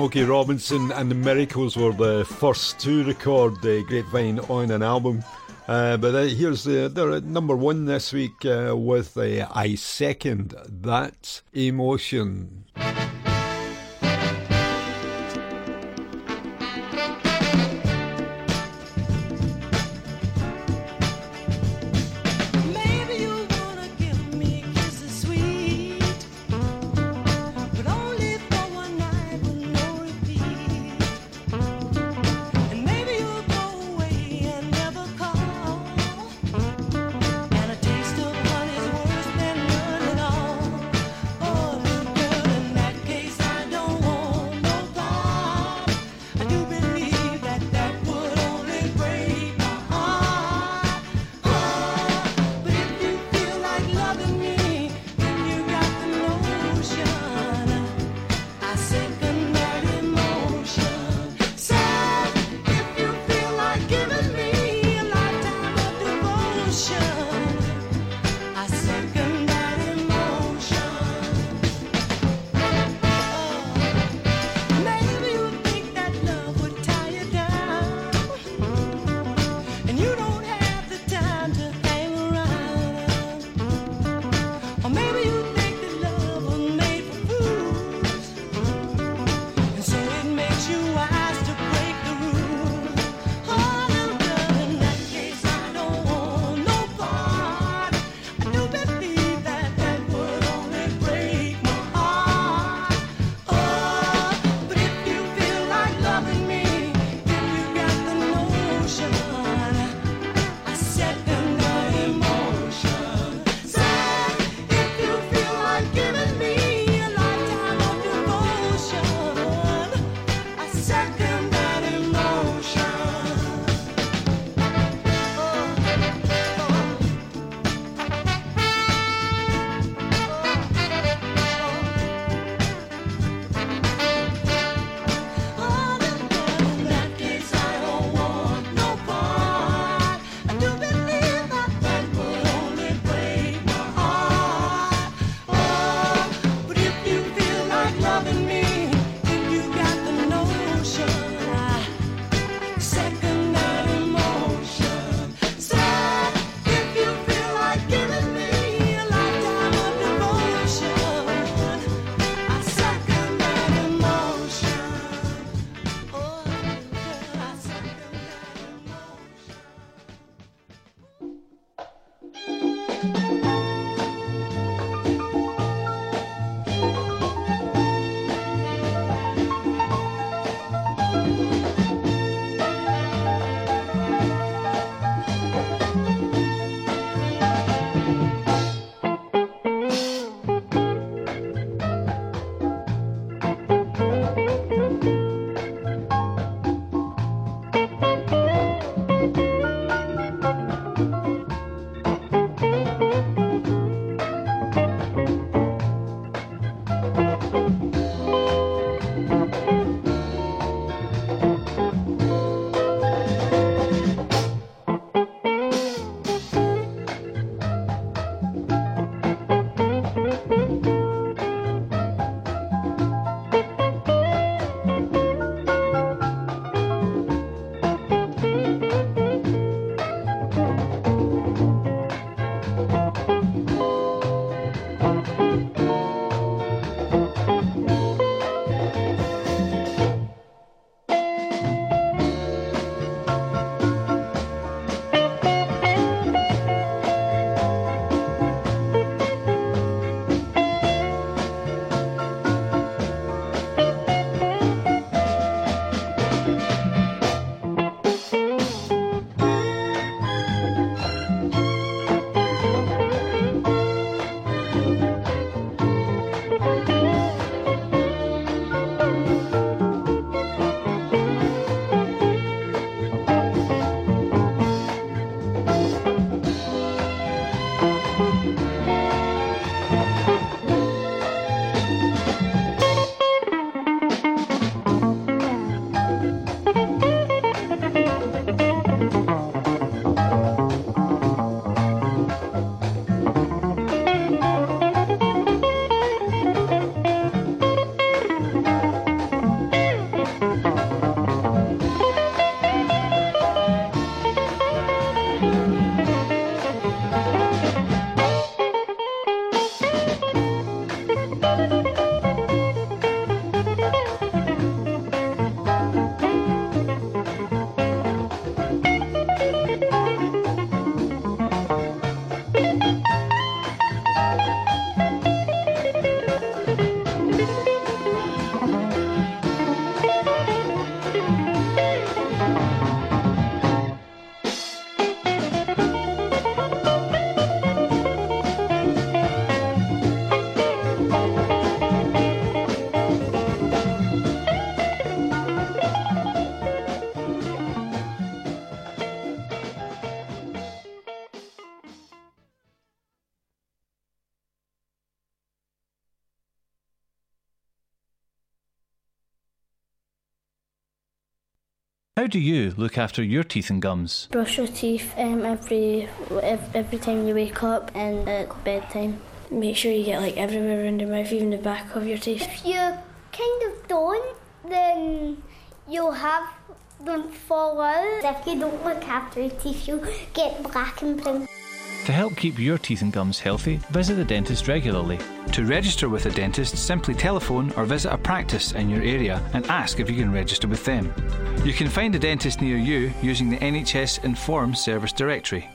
Smokey Robinson and the Miracles were the first to record the Grapevine on an album. Uh, but uh, here's the, they're at number one this week uh, with uh, I Second That Emotion. How do you look after your teeth and gums? Brush your teeth um, every every time you wake up and at bedtime. Make sure you get like everywhere around your mouth, even the back of your teeth. If you kind of don't, then you'll have them fall out. If you don't look after your teeth, you'll get black and brown. To help keep your teeth and gums healthy, visit the dentist regularly. To register with a dentist, simply telephone or visit a practice in your area and ask if you can register with them. You can find a dentist near you using the NHS Inform service directory.